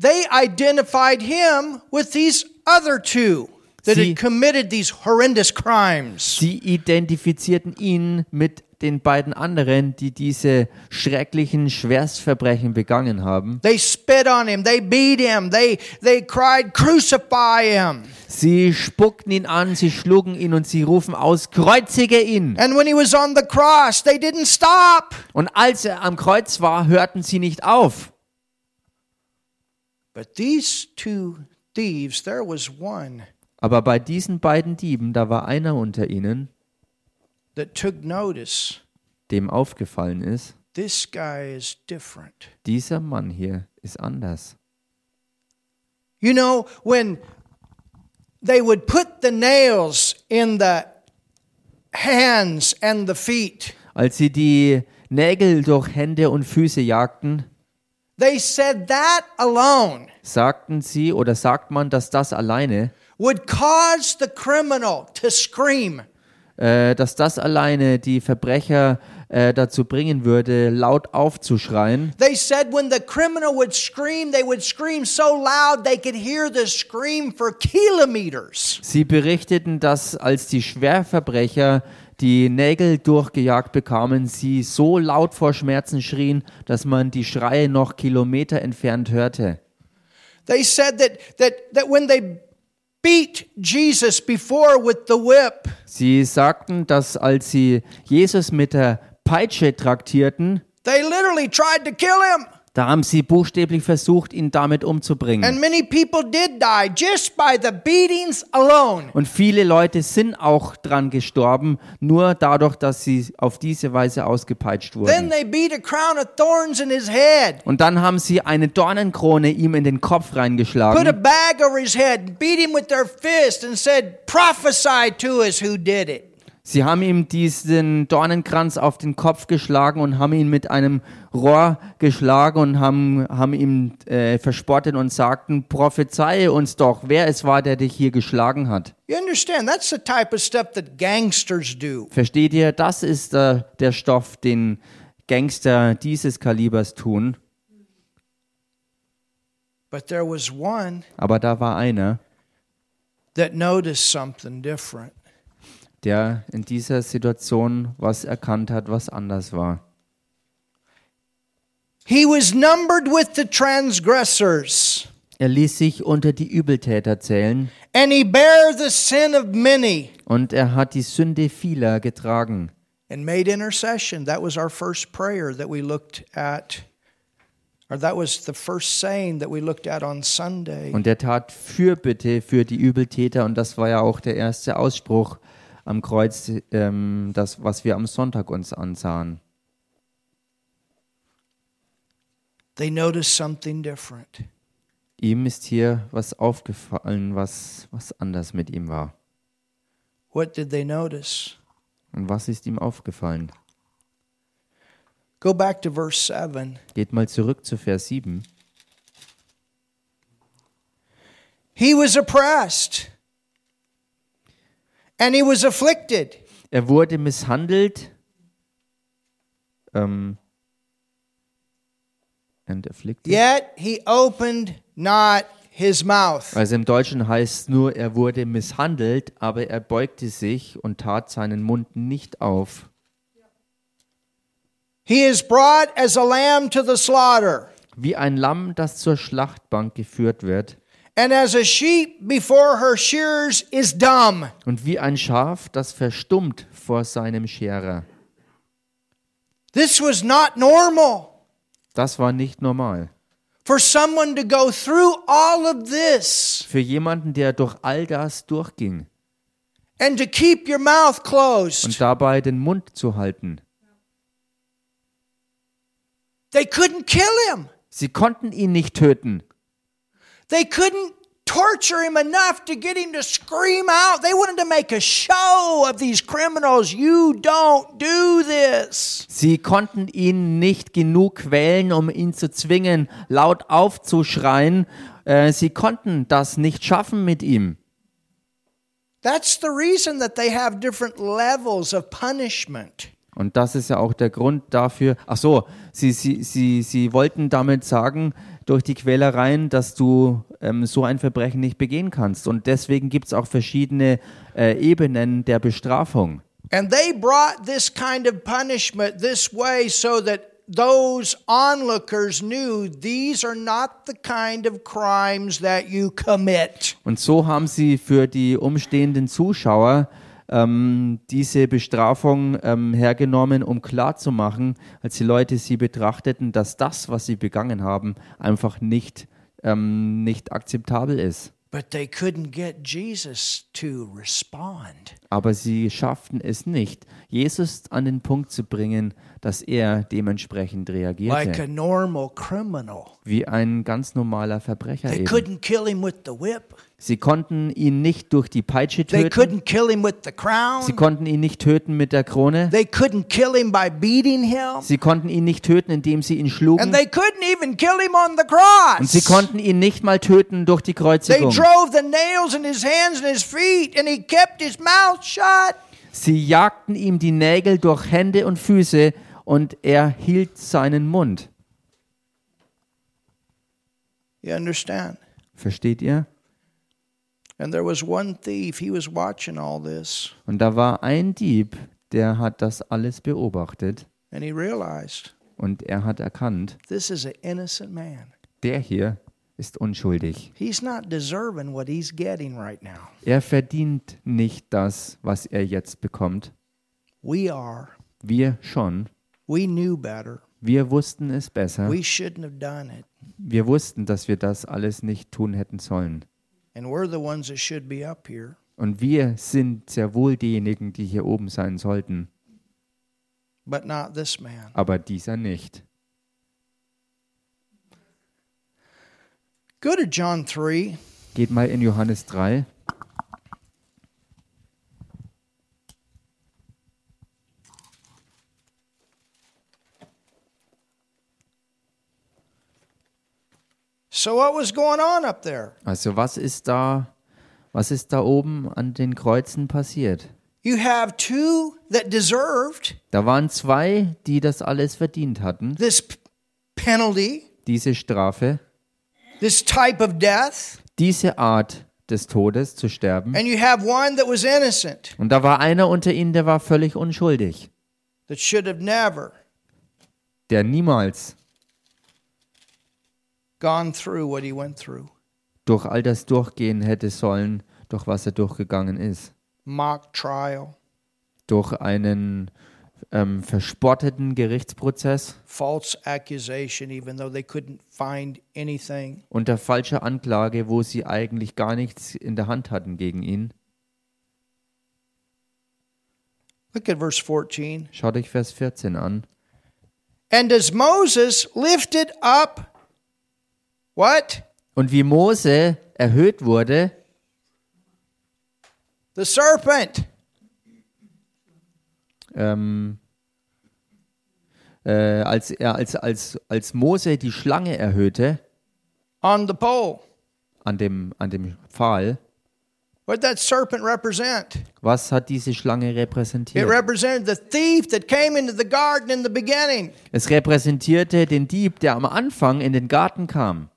They identified him with these other two that Sie- had committed these horrendous crimes. Sie identifizierten ihn mit den beiden anderen, die diese schrecklichen Schwerstverbrechen begangen haben. They spit on him, they beat him, they, they cried, Crucify him. Sie spuckten ihn an, sie schlugen ihn und sie rufen aus, kreuzige ihn. And when he was on the cross, they didn't stop. Und als er am Kreuz war, hörten sie nicht auf. But these two thieves, there was one Aber bei diesen beiden Dieben, da war einer unter ihnen, dem aufgefallen ist, this guy is different. dieser Mann hier ist anders. You know, when they would put the nails in the hands and the feet, Als sie die Nägel durch Hände und Füße jagten, they said that alone sagten sie oder sagt man, dass das alleine, would cause the criminal to scream. Äh, dass das alleine die Verbrecher äh, dazu bringen würde, laut aufzuschreien. They said when the criminal would scream, they would scream so loud they could hear the scream for kilometers. Sie berichteten, dass als die Schwerverbrecher die Nägel durchgejagt bekamen, sie so laut vor Schmerzen schrien, dass man die Schreie noch Kilometer entfernt hörte. They said that, that, that when they beat Jesus before with the whip, Sie sagten, dass als sie Jesus mit der Peitsche traktierten, they literally tried to kill him. Da haben sie buchstäblich versucht, ihn damit umzubringen. And many people did die just by the beatings alone. Und viele Leute sind auch dran gestorben, nur dadurch, dass sie auf diese Weise ausgepeitscht Then wurden. they beat a crown of thorns in his head, Und dann haben sie eine Dornenkrone ihm in den Kopf put a reingeschlagen. bag over his head, beat him with their fist, and said, Prophesy to us who did it. Sie haben ihm diesen Dornenkranz auf den Kopf geschlagen und haben ihn mit einem Rohr geschlagen und haben, haben ihm äh, verspottet und sagten, prophezeie uns doch, wer es war, der dich hier geschlagen hat. You understand? That's the type of stuff that gangsters do. Versteht ihr, das ist äh, der Stoff, den Gangster dieses Kalibers tun. But there was one Aber da war einer, that noticed something different. Der in dieser Situation was erkannt hat, was anders war. He was numbered with the transgressors, Er ließ sich unter die Übeltäter zählen and he bare the sin of many und er hat die Sünde vieler getragen. and made intercession. That was our first prayer that we looked at, or that was the first saying that we looked at on Sunday. Und er tat Fürbitte für die Übeltäter und das war ja auch der erste Ausspruch am Kreuz, ähm, das, was wir am Sonntag uns ansahen. They noticed something different. Ihm ist hier was aufgefallen, was, was anders mit ihm war. What did they notice? Und was ist ihm aufgefallen? Go back to verse 7. Geht mal zurück zu Vers 7. He was oppressed and he was afflicted. Er wurde misshandelt ähm, and afflicted. Yet he opened not his mouth. Also im Deutschen heißt nur, er wurde misshandelt, aber er beugte sich und tat seinen Mund nicht auf. He is brought as a lamb to the slaughter, Wie ein Lamm, das zur Schlachtbank geführt wird, and as a sheep before her shearers is dumb. und wie ein Schaf, das verstummt vor seinem Scherer. This was not normal Das war nicht normal. for someone to go through all of this Für jemanden, der durch all das durchging and to keep your mouth closed. und dabei den Mund zu halten. They couldn't kill him. Sie konnten ihn nicht töten. They couldn't torture him enough to get him to scream out. They wanted to make a show of these criminals. You don't do this. Sie konnten ihn nicht genug quälen, um ihn zu zwingen, laut aufzuschreien. Äh, Sie konnten das nicht schaffen mit ihm. That's the reason that they have different levels of punishment. Und das ist ja auch der Grund dafür. Ach so, sie, sie, sie, sie wollten damit sagen, durch die Quälereien, dass du ähm, so ein Verbrechen nicht begehen kannst. Und deswegen gibt es auch verschiedene äh, Ebenen der Bestrafung. And they brought this kind of punishment this way so that those onlookers knew these are not the kind of crimes that you commit. Und so haben sie für die umstehenden Zuschauer ähm, diese Bestrafung ähm, hergenommen, um klarzumachen, als die Leute sie betrachteten, dass das, was sie begangen haben, einfach nicht, ähm, nicht akzeptabel ist. But they couldn't get Jesus to respond. Aber sie schafften es nicht, Jesus an den Punkt zu bringen, dass er dementsprechend like a reagierte. normal criminal. Wie ein ganz normaler Verbrecher They eben. couldn't kill him with the whip. Sie konnten ihn nicht durch die Peitsche töten. Sie konnten ihn nicht töten mit der Krone. Sie konnten ihn nicht töten, indem sie ihn schlugen. Und sie konnten ihn nicht mal töten durch die Kreuzigung. Sie jagten ihm die Nägel durch Hände und Füße und er hielt seinen Mund. Versteht ihr? Und da war ein Dieb, der hat das alles beobachtet and he realized und er hat erkannt, this is an innocent man. der hier ist unschuldig. He's not deserving what he's getting right now. Er verdient nicht das, was er jetzt bekommt. We are. Wir schon. We knew better. Wir wussten es besser. We shouldn't have done it. Wir wussten, dass wir das alles nicht tun hätten sollen. And we're the ones that should be up here. Und wir sind sehr wohl diejenigen, die hier oben sein sollten, but not this man. aber dieser nicht. Go to John 3. Geht mal in Johannes 3. So what was going on up there? Also was ist da, was ist da oben an den Kreuzen passiert? You have two that deserved Da waren zwei, die das alles verdient hatten, this penalty, diese Strafe, this type of death, diese Art des Todes zu sterben. and you have one that was innocent Und da war einer unter ihnen, der war völlig unschuldig, that should have never der niemals gone through what he went through. durch all das durchgehen hätte sollen, durch was er durchgegangen ist. Mock trial, Durch einen ähm, verspotteten Gerichtsprozess, false accusation, even though they couldn't find anything. unter falscher Anklage, wo sie eigentlich gar nichts in der Hand hatten gegen ihn. Look at verse 14. Schaut euch Vers 14 an. And as Moses lifted up what? Und wie Mose erhöht wurde, The serpent. ähm, äh, als er als, als, als Mose die Schlange erhöhte on the pole. an dem, an dem Pfahl, What that serpent represent? was hat diese Schlange It repräsentiert? represented the thief that came into the garden in the beginning. Es repräsentierte den Dieb, der am Anfang in den Garten kam,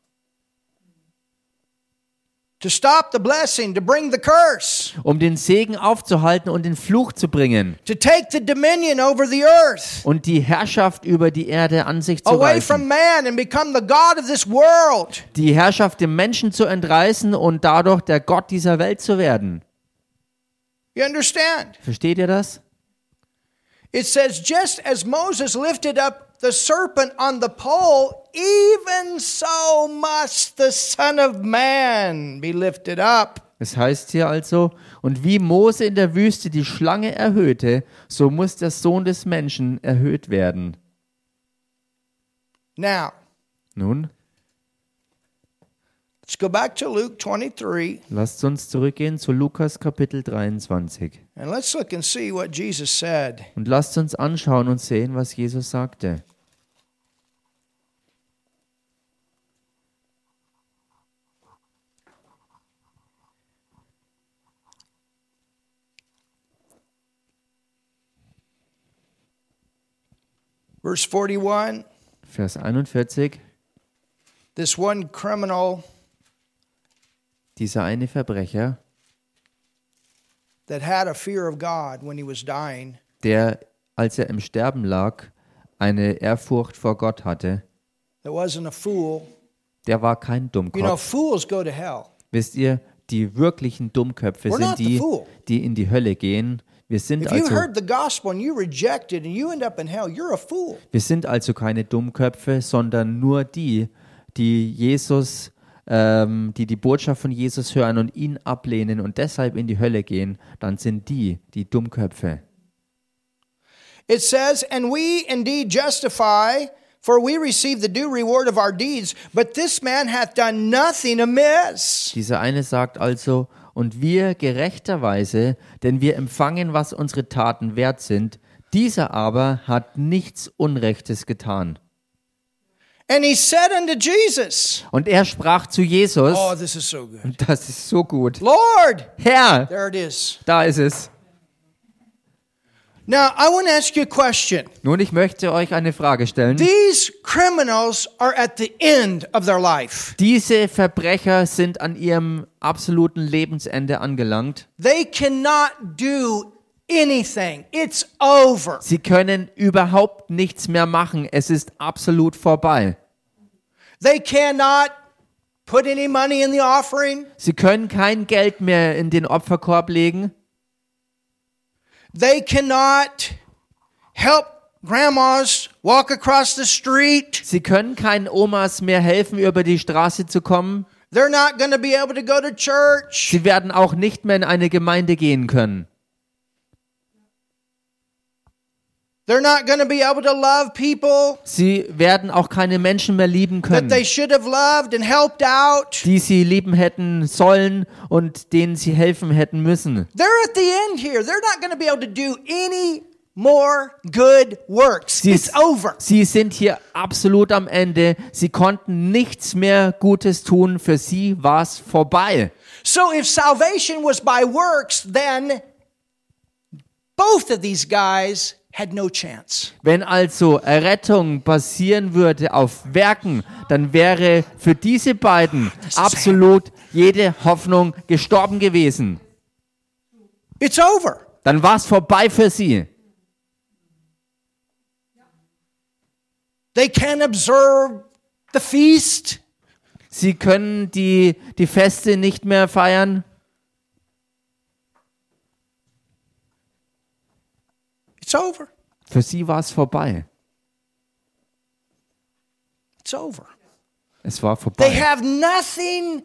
to stop the blessing, to bring the curse, um den Segen aufzuhalten und den Fluch zu bringen to take the dominion over the earth und die Herrschaft über die Erde an sich zu away from reißen, man and become the God of this world. die Herrschaft dem Menschen zu entreißen und dadurch der Gott dieser Welt zu werden. You understand? Versteht ihr das? It says, just as Moses lifted up the serpent on the pole, even so must the Son of Man be lifted up. Es heißt hier also, und wie Mose in der Wüste die Schlange erhöhte, so muss der Sohn des Menschen erhöht werden. Now, Nun, let's go back to Luke 23 lasst uns zurückgehen zu Lukas Kapitel 23 and let's look and see what Jesus said. und lasst uns anschauen und sehen, was Jesus sagte. Verse 41 Vers 41. this one criminal Dieser eine Verbrecher, that had a fear of God when he was dying, der, als er im Sterben lag, eine Ehrfurcht vor Gott hatte, that wasn't a fool. der war kein You know, Dummkopf. fools go to hell. Wisst ihr, die wirklichen Dummköpfe sind die, die in die Hölle gehen. Wir sind also. Wir sind also keine Dummköpfe, sondern nur die, die Jesus, ähm, die die Botschaft von Jesus hören und ihn ablehnen und deshalb in die Hölle gehen, dann sind die die Dummköpfe. It says, And we indeed justify, for we receive the due reward of our deeds, but this man hath done nothing amiss. Dieser eine sagt also, und wir gerechterweise, denn wir empfangen, was unsere Taten wert sind, dieser aber hat nichts Unrechtes getan. And he said unto Jesus, Und er sprach zu Jesus, Oh, this is so good. das ist so gut, Lord, Herr, there it is. da ist es. Now, I want to ask you a question. Nun, ich möchte euch eine Frage stellen. These criminals are at the end of their life. Diese Verbrecher sind an ihrem absoluten Lebensende angelangt. They cannot do anything. It's over. Sie können überhaupt nichts mehr machen. Es ist absolut vorbei. They cannot put any money in the offering. Sie können kein Geld mehr in den Opferkorb legen. They cannot help grandmas walk across the street. Sie können keinen Omas mehr helfen, über die Straße zu kommen. They're not going to be able to go to church. Sie werden auch nicht mehr in eine Gemeinde gehen können. They're not going to be able to love people Sie werden auch keine Menschen mehr lieben that können, they should have loved and helped out. die sie lieben hätten sollen und denen sie helfen hätten müssen. They're at the end here. They're not going to be able to do any more good works. Sie, It's over. sie sind hier absolut am Ende. Sie konnten nichts mehr Gutes tun. Für sie war es vorbei. So if salvation was by works, then both of these guys. Wenn also Errettung basieren würde auf Werken, dann wäre für diese beiden absolut jede Hoffnung gestorben gewesen. It's over. Dann war es vorbei für sie. They can't observe the feast. Sie können die, die Feste nicht mehr feiern. It's over. Für sie war es vorbei. It's over. Es war They vorbei. have nothing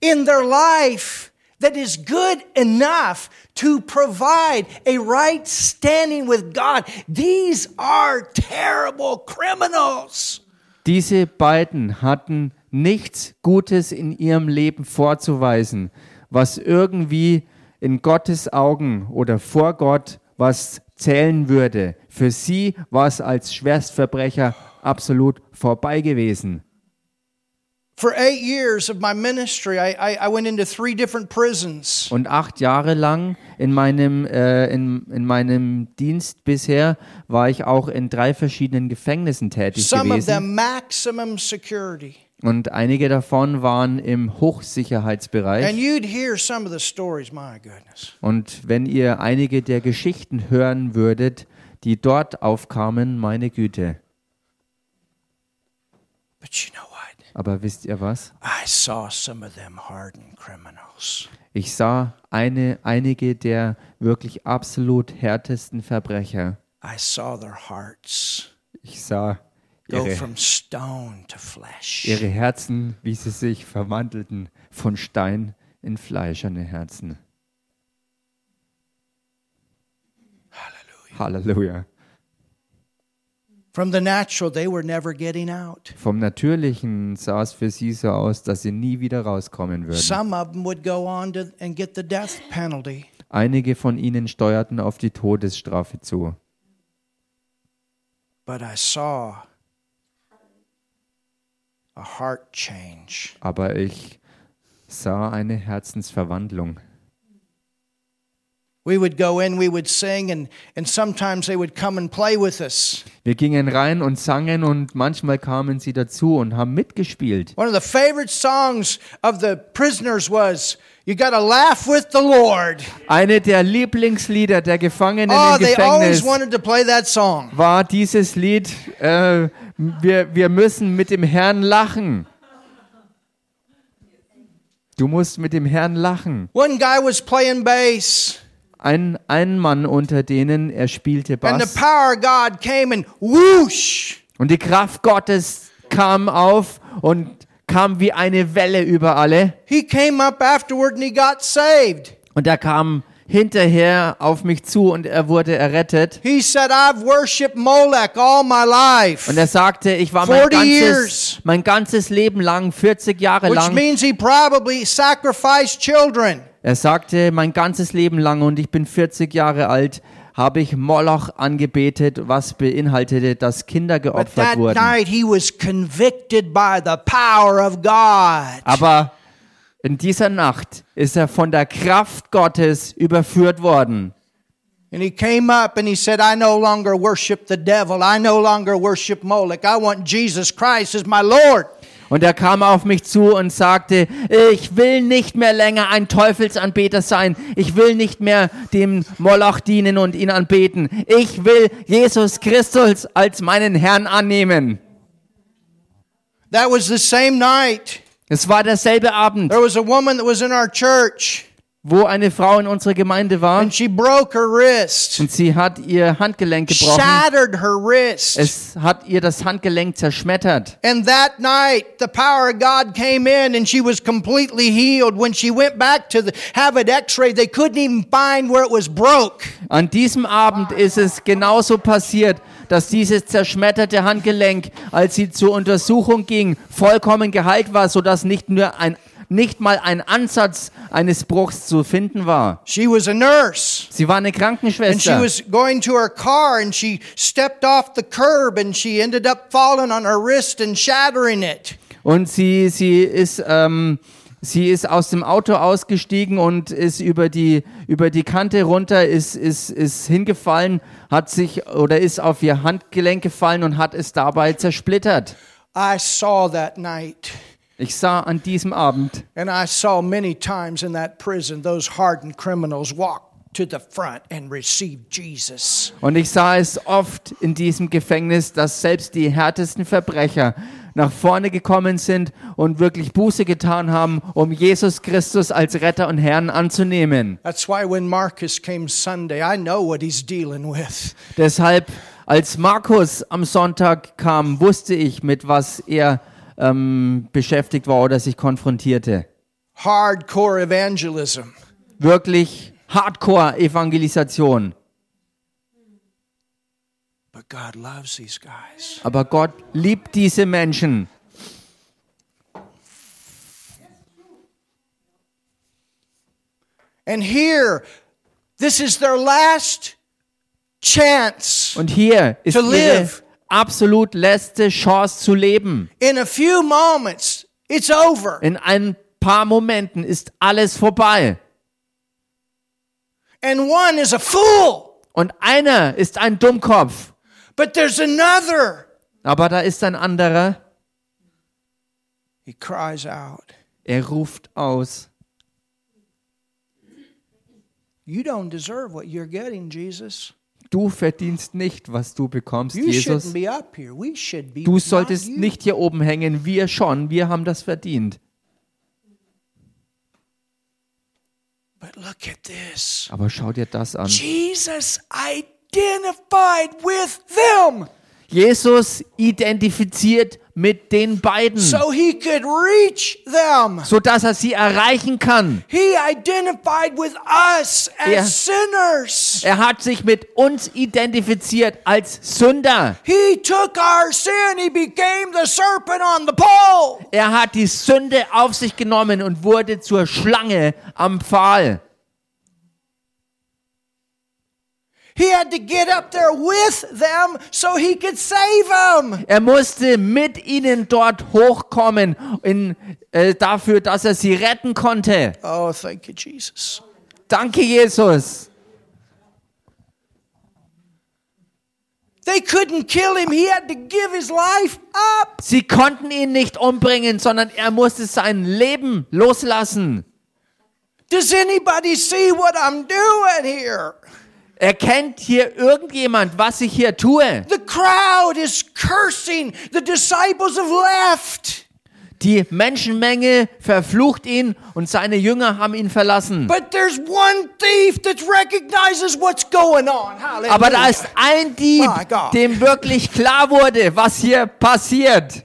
in their life that is good enough to provide a right standing with God. These are terrible criminals. Diese beiden hatten nichts Gutes in ihrem Leben vorzuweisen, was irgendwie in Gottes Augen oder vor Gott was zählen würde. Für sie war es als Schwerstverbrecher absolut vorbei gewesen. For eight years of my ministry, I, I, I went into three different prisons. Und acht Jahre lang in meinem, äh, in, in meinem Dienst bisher war ich auch in drei verschiedenen Gefängnissen tätig Some gewesen. Und einige davon waren im Hochsicherheitsbereich. stories. Und wenn ihr einige der Geschichten hören würdet, die dort aufkamen, meine Güte. But you know what? Aber wisst ihr was? I saw some of them hardened criminals. Ich sah eine, einige der wirklich absolut härtesten Verbrecher. I saw their hearts Ich sah go ihre, from stone to flesh. ihre Herzen, wie sie sich verwandelten von Stein in fleischerne Herzen. Halleluja. From the natural, they were never getting out. Vom Natürlichen sah es für sie so aus, dass sie nie wieder rauskommen würden. Some of them would go on to and get the death penalty. Einige von ihnen steuerten auf die Todesstrafe zu. But I saw. Aber ich sah eine Herzensverwandlung. We would go in, we would sing, and, and sometimes they would come and play with us. Wir gingen rein und sangen und manchmal kamen sie dazu und haben mitgespielt. One of the favorite songs of the prisoners was, You Gotta Laugh with the Lord. Eine der Lieblingslieder der Gefangenen Oh, im they always Gefängnis wanted to play that song. war dieses Lied, äh, wir, wir müssen mit dem Herrn lachen. Du musst mit dem Herrn lachen. One guy was playing bass, Ein, ein Mann unter denen, er spielte and the Bass. power of God came and whoosh. Und die Kraft Gottes kam auf und kam wie eine Welle über alle. He came up afterward and he got saved. Und er kam hinterher auf mich zu und er wurde errettet. He said, I've Molech all my life. Und er sagte, ich war mein 40 ganzes, years. mein ganzes Leben lang, 40 Jahre Which lang, means he probably sacrificed children. Er sagte, mein ganzes Leben lang und ich bin 40 Jahre alt, habe ich Moloch angebetet, was beinhaltete, dass Kinder geopfert wurden. night he was convicted by the power of God. Aber in dieser Nacht ist er von der Kraft Gottes überführt worden. And he came up and he said, I no longer worship the devil. I no longer worship Molech. I want Jesus Christ as my Lord. Und er kam auf mich zu und sagte, ich will nicht mehr länger ein Teufelsanbeter sein. Ich will nicht mehr dem Moloch dienen und ihn anbeten. Ich will Jesus Christus als meinen Herrn annehmen. That was the same night. Es war derselbe Abend, There was a woman that was in our church wo eine Frau in unserer Gemeinde war and she broke her wrist, und sie hat ihr Handgelenk gebrochen. shattered her wrist. Es hat ihr das Handgelenk zerschmettert. And that night, the power of God came in and she was completely healed. When she went back to the, have it x-ray, they couldn't even find where it was broke. An diesem Abend ist es genauso passiert, dass dieses zerschmetterte Handgelenk, als sie zur Untersuchung ging, vollkommen geheilt war, sodass nicht nur ein nicht mal ein Ansatz eines Bruchs zu finden war. She was a nurse. Sie war eine And she Krankenschwester was going to her car and she stepped off the curb and she ended up falling on her wrist and shattering it. und sie sie ist ähm, sie ist aus dem Auto ausgestiegen und ist über die über die Kante runter, ist ist ist hingefallen, hat sich oder ist auf ihr Handgelenk gefallen und hat es dabei zersplittert. Ich sah an diesem Abend And I saw many times in that prison those hardened criminals walk to the front and receive Jesus. Und ich sah es oft in diesem Gefängnis, dass selbst die härtesten Verbrecher nach vorne gekommen sind und wirklich Buße getan haben, um Jesus Christus als Retter und Herrn anzunehmen. That's why when Marcus came Sunday, I know what he's dealing with. Deshalb, als Markus am Sonntag kam, wusste ich, mit was er ähm, beschäftigt war oder sich konfrontierte. Hardcore evangelism. Wirklich Hardcore-Evangelisation. But God loves these guys. Aber Gott liebt diese Menschen. And here, this is their last chance. Und hier ist To ihre live. Absolut letzte Chance zu leben. In a few moments, it's over. In ein paar Momenten ist alles vorbei. And one is a fool. Und einer ist ein Dummkopf. But there's another. Aber da ist ein anderer. He cries out, Er ruft aus. You don't deserve what you're getting, Jesus. Du verdienst nicht, was du bekommst, You Jesus. be be. Du solltest nicht hier oben hängen. Wir schon. Wir haben das verdient. Aber schau dir das an. Jesus identified with them Jesus identifiziert mit den beiden, so he could reach them. sodass er sie erreichen kann. He identified with us as Er- sinners. Er hat sich mit uns identifiziert als Sünder. He took our sin. He became the serpent on the pole. Er hat die Sünde auf sich genommen und wurde zur Schlange am Pfahl. He had to get up there with them so he could save them. Er musste mit ihnen dort hochkommen in, äh, dafür, dass er sie retten konnte. Oh, thank you, Jesus. Danke, Jesus. They couldn't kill him. He had to give his life up. Sie konnten ihn nicht umbringen, sondern er musste sein Leben loslassen. Does anybody see what I'm doing here? Erkennt hier irgendjemand, was ich hier tue? The crowd is cursing. The disciples have left. Die Menschenmenge verflucht ihn und seine Jünger haben ihn verlassen. But there's one thief that recognizes what's going on. Hallelujah. Aber da ist ein Dieb, dem wirklich klar wurde, was hier passiert.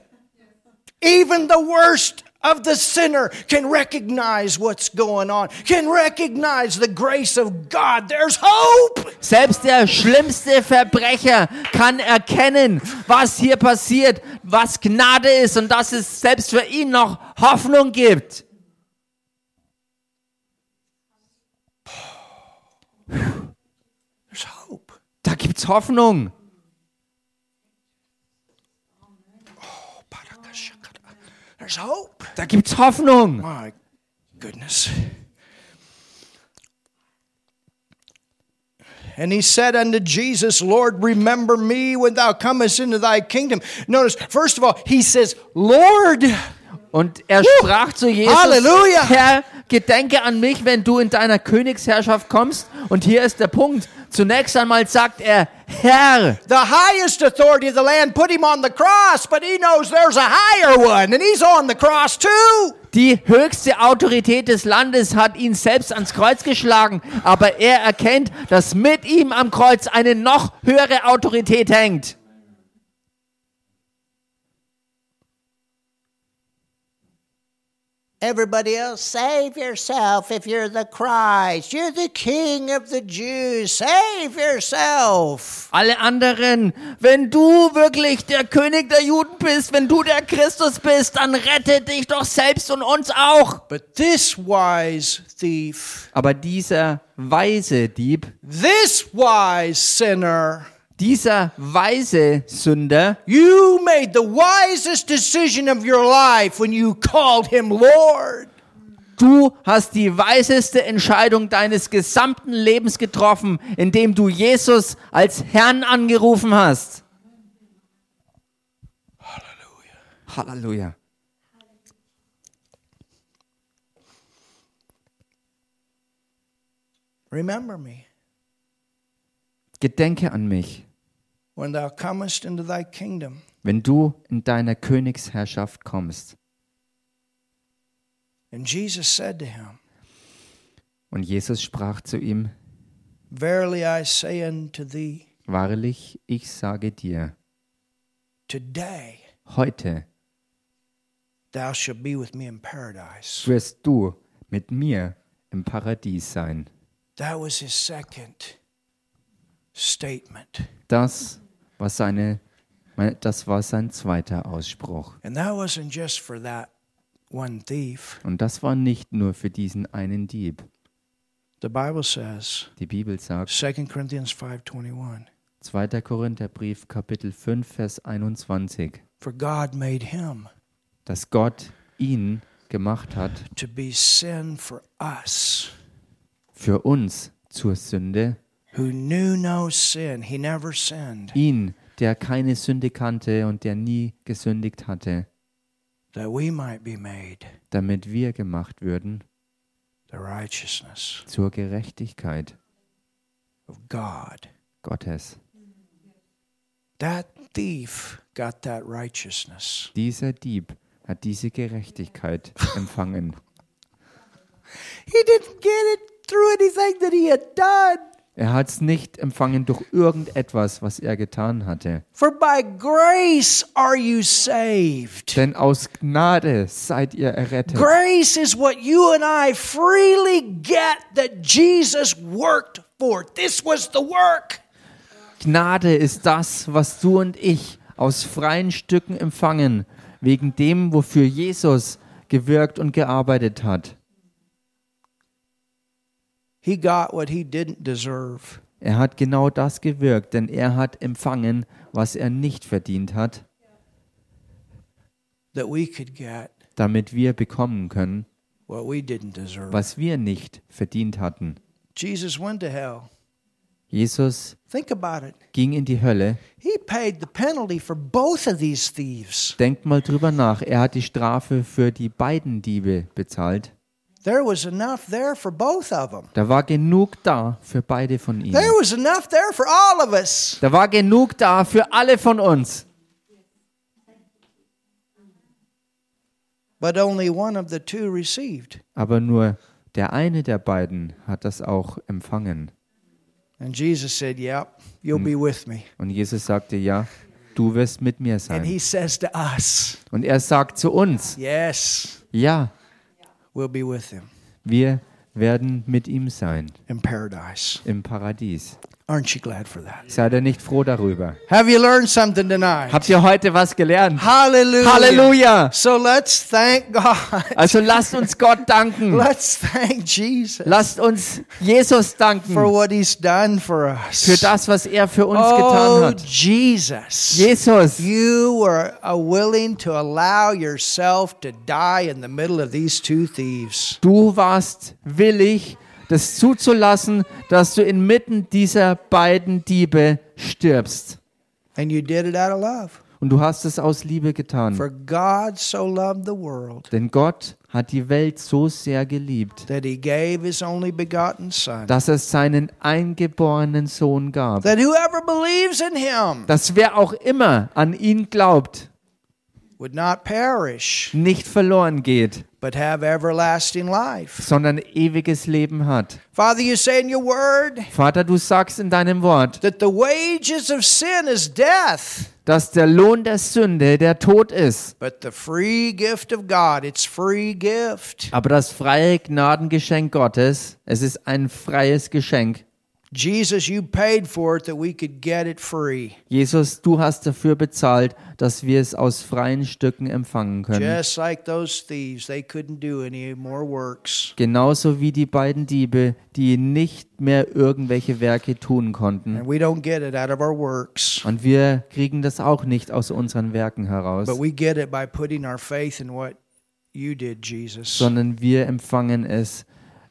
Even the worst of the sinner can recognize what's going on, can recognize the grace of God. There's hope. Selbst der schlimmste Verbrecher kann erkennen, was hier passiert, was Gnade ist und dass es selbst für ihn noch Hoffnung gibt. There's hope. Da gibt's Hoffnung. There's hope. Da gibt's Hoffnung. My goodness. And he said unto Jesus, Lord, remember me when thou comest into thy kingdom. Notice, first of all, he says, Lord. Und er sprach zu Jesus, Halleluja. Herr, gedenke an mich, wenn du in deiner Königsherrschaft kommst. Und hier ist der Punkt. Zunächst einmal sagt er, Herr. The highest authority of the land put him on the cross, but he knows there's a higher one, and he's on the cross too. Die höchste Autorität des Landes hat ihn selbst ans Kreuz geschlagen, aber er erkennt, dass mit ihm am Kreuz eine noch höhere Autorität hängt. Everybody else, save yourself if you're the Christ. You're the King of the Jews. Save yourself. Alle anderen, wenn du wirklich der König der Juden bist, wenn du der Christus bist, dann rette dich doch selbst und uns auch. But this wise thief, Aber dieser weise Dieb, this wise sinner, dieser weise Sünder, you made the wisest decision of your life when you called him Lord. Du hast die weiseste Entscheidung deines gesamten Lebens getroffen, indem du Jesus als Herrn angerufen hast. Halleluja. Halleluja. Remember me Gedenke an mich, wenn du in deiner Königsherrschaft kommst. And Jesus said to him, Und Jesus sprach zu ihm, Verily I say unto thee, Wahrlich, ich sage dir, today heute thou shalt be with me in paradise. wirst du mit mir im Paradies sein. That was his second statement. Das war seine, das war sein zweiter Ausspruch. And that wasn't just for that one thief. Und das war nicht nur für diesen einen Dieb. The Bible says, Die Bibel sagt, 2 Corinthians 5:21, 2. Korintherbrief Kapitel 5 Vers 21, for God made him dass Gott ihn gemacht hat to be sin for us für uns zur Sünde, who knew no sin. He never sinned, ihn, der keine Sünde kannte und der nie gesündigt hatte, that we might be made damit wir gemacht würden the righteousness zur Gerechtigkeit of God. Gottes. That thief got that righteousness. Dieser Dieb hat diese Gerechtigkeit empfangen. He didn't get it through anything that he had done. Er hat es nicht empfangen durch irgendetwas, was er getan hatte. For by grace are you saved. Denn aus Gnade seid ihr errettet. Grace is what you and I freely get that Jesus worked for. This was the work. Gnade ist das, was du und ich aus freien Stücken empfangen, wegen dem, wofür Jesus gewirkt und gearbeitet hat. He got what he didn't deserve. Er hat genau das gewirkt, denn er hat empfangen, was er nicht verdient hat, that we could get damit wir bekommen können, what we didn't deserve. was wir nicht verdient hatten. Jesus went to hell. Jesus Think about it. ging in die Hölle. He paid the penalty for both of these thieves. Denkt mal drüber nach. Er hat die Strafe für die beiden Diebe bezahlt. There was enough there for both of them. Da war genug da für beide von ihnen. There was enough there for all of us. Da war genug da für alle von uns. But only one of the two received. Aber nur der eine der beiden hat das auch empfangen. And Jesus said, Yep, you'll be with me. Und Jesus sagte, ja, du wirst mit mir And sein. he says to us, Und er sagt zu uns, Yes, ja, we'll be with him wir werden mit ihm sein in paradise. im Paradies. Aren't you glad for that? Seid ihr nicht froh darüber? Have you learned something tonight? Habt ihr heute was gelernt? Hallelujah. Halleluja! So let's thank God. Also lasst uns Gott danken. Let's thank Jesus Lasst uns Jesus for danken what he's done for us. für das, was er für uns oh, getan hat. Jesus. Jesus, You were uh, willing to allow yourself to die in the middle of these two thieves. du warst willig, das zuzulassen, dass du inmitten dieser beiden Diebe stirbst. And you did it out of love. Und du hast es aus Liebe getan. For God so loved the world Denn Gott hat die Welt so sehr geliebt, that he gave his only begotten Son, dass es seinen eingeborenen Sohn gab. that whoever believes in him Dass wer auch immer an ihn glaubt, would not perish, nicht verloren geht, but have everlasting life. sondern ewiges Leben hat. Father, you say in your word Vater, du sagst in deinem Wort, that the wages of sin is death, dass der Lohn der Sünde der Tod ist, but the free gift of God, it's free gift. aber das freie Gnadengeschenk Gottes, es ist ein freies Geschenk. Jesus, you paid for it that we could get it free. Jesus, du hast dafür bezahlt, dass wir es aus freien Stücken empfangen können. Just like those thieves, they couldn't do any more works. Genauso wie die beiden Diebe, die nicht mehr irgendwelche Werke tun konnten. And we don't get it out of our works, Und wir kriegen das auch nicht aus unseren Werken heraus, but we get it by putting our faith in what you did, Jesus. sondern wir empfangen es,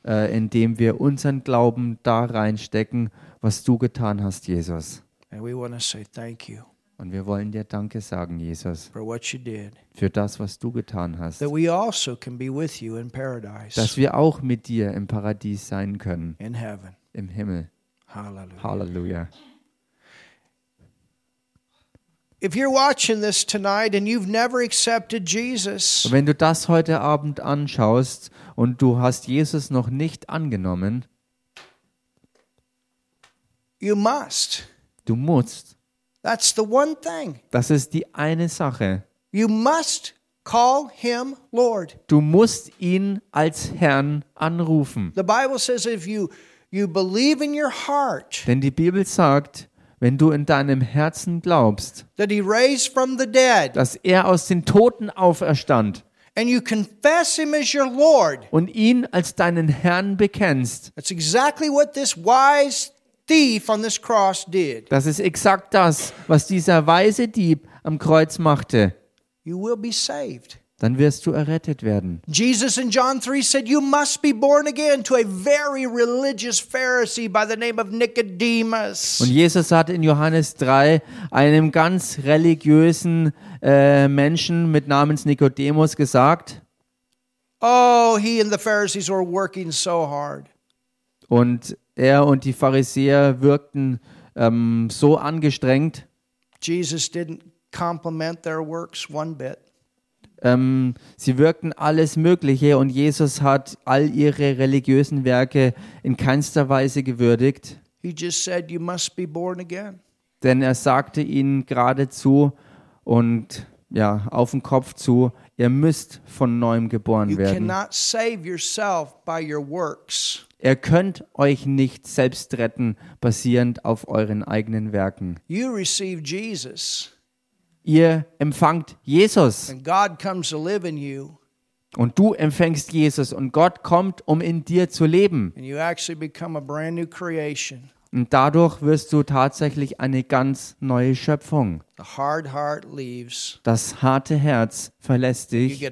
äh, indem wir unseren Glauben da reinstecken, was du getan hast, Jesus. And we want to say thank you Und wir wollen dir Danke sagen, Jesus, for what you did, für das, was du getan hast. that we also can be with you in paradise, Dass wir auch mit dir im Paradies sein können, in heaven. im Himmel. Halleluja. If you're watching this tonight and you've never accepted Jesus, Und wenn du das heute Abend anschaust und du hast Jesus noch nicht angenommen, you must. du musst. That's the one thing. Das ist die eine Sache. You must call him Lord. Du musst ihn als Herrn anrufen. The Bible says if you you believe in your heart Denn die Bibel sagt, wenn du in deinem Herzen glaubst, that he raised from the dead dass er aus den Toten auferstand and you confess him as your Lord, und ihn als deinen Herrn bekennst, that's exactly what this wise thief on this cross did. das ist exakt das, was dieser weise Dieb am Kreuz machte, You will be saved. dann wirst du errettet werden. Jesus in John 3 said, You must be born again to a very religious Pharisee by the name of Nicodemus. Und Jesus hat in Johannes 3 einem ganz religiösen äh, Menschen mit Namens Nikodemus gesagt, Oh, he and the Pharisees were working so hard. und er und die Pharisäer wirkten ähm, so angestrengt, Jesus didn't compliment their works one bit. ähm, sie wirkten alles Mögliche und Jesus hat all ihre religiösen Werke in keinster Weise gewürdigt, He just said, You must be born again. denn er sagte ihnen geradezu und ja, auf den Kopf zu, ihr müsst von neuem geboren werden. Ihr könnt euch nicht selbst retten, basierend auf euren eigenen Werken. You receive Jesus, Ihr empfangt Jesus and God comes to live in you, und du empfängst Jesus und Gott kommt, um in dir zu leben. Und dadurch wirst du tatsächlich eine ganz neue Schöpfung. Das harte Herz verlässt dich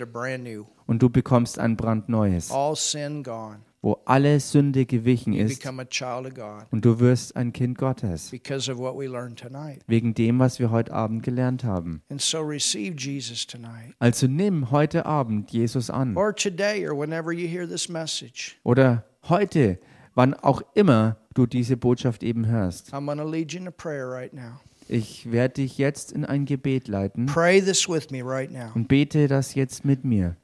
und du bekommst ein brandneues, All sin gone. wo alle Sünde gewichen ist und du wirst ein Kind Gottes. because of what we learned tonight. Wegen dem, was wir heute Abend gelernt haben. And so receive Jesus tonight, Also nimm heute Abend Jesus an. or today, or whenever you hear this message. Oder heute, wann auch immer du diese Botschaft eben hörst. Right. Ich werde dich jetzt in ein Gebet leiten right und bete das jetzt mit mir.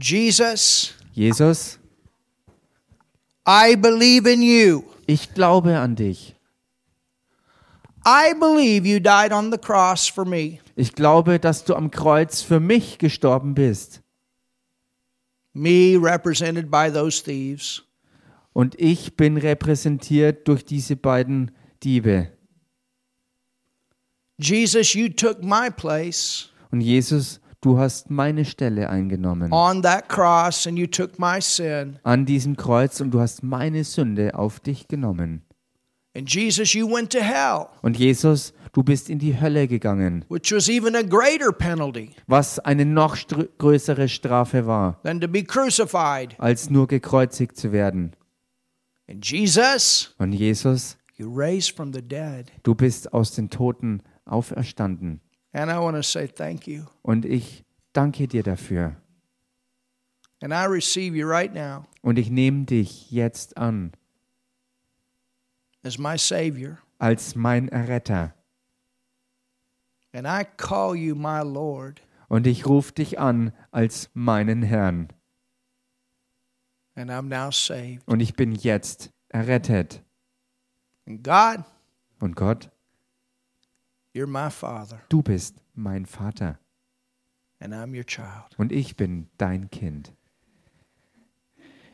Jesus, Jesus, I believe in you. ich glaube an dich. I believe you died on the cross for me. Ich glaube, dass du am Kreuz für mich gestorben bist. Me represented by those thieves. Und ich bin repräsentiert durch diese beiden Diebe. Jesus, you took my place Und Jesus, du hast meine Stelle eingenommen on that cross and you took my sin. an diesem Kreuz und du hast meine Sünde auf dich genommen. And Jesus, you went to hell, Und Jesus, du bist in die Hölle gegangen, which was even a greater penalty was eine noch größere Strafe war, than to be crucified. als nur gekreuzigt zu werden. And Jesus, Und Jesus, you raised from the dead. du bist aus den Toten auferstanden. And I want to say thank you. Und ich danke dir dafür. And I receive you right now Und ich nehme dich jetzt an as my Savior. als mein Erretter. And I call you my Lord. Und ich rufe dich an als meinen Herrn. And I'm now saved. Und ich bin jetzt errettet. And God, Und Gott, you're my Father. du bist mein Vater. And I'm your child. Und ich bin dein Kind.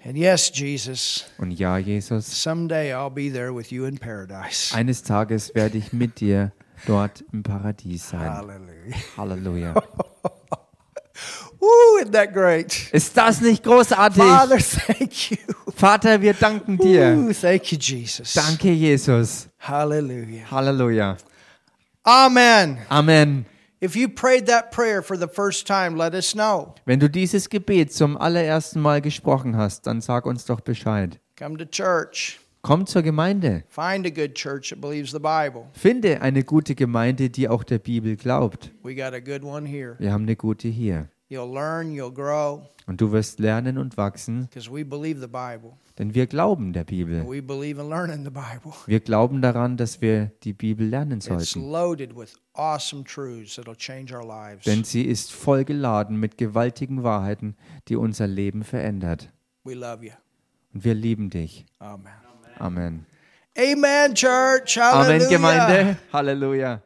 And yes, Jesus, Und ja, Jesus, someday I'll be there with you in paradise. eines Tages werde ich mit dir dort im Paradies sein. Hallelujah. Halleluja. Woo, isn't that great? Ist das nicht großartig? Father, thank you. Vater, wir danken dir. Ooh, thank you, Jesus. Danke, Jesus. Hallelujah. Halleluja. Amen. Amen. If you prayed that prayer for the first time, let us know. Wenn du dieses Gebet zum allerersten Mal gesprochen hast, dann sag uns doch Bescheid. Come to church. Komm zur Gemeinde. Find a good church that believes the Bible. Finde eine gute Gemeinde, die auch der Bibel glaubt. We got a good one here. Wir haben eine gute hier. You'll learn, you'll grow, Und du wirst lernen und wachsen, because we believe the Bible. denn wir glauben der Bibel. We believe in learning the Bible. Wir glauben daran, dass wir die Bibel lernen sollten. loaded with awesome truths that'll change our lives. Denn sie ist voll geladen mit gewaltigen Wahrheiten, die unser Leben verändert. We love you. Und wir lieben dich. Amen. Amen. Amen, church. Hallelujah. Amen, Gemeinde. Halleluja.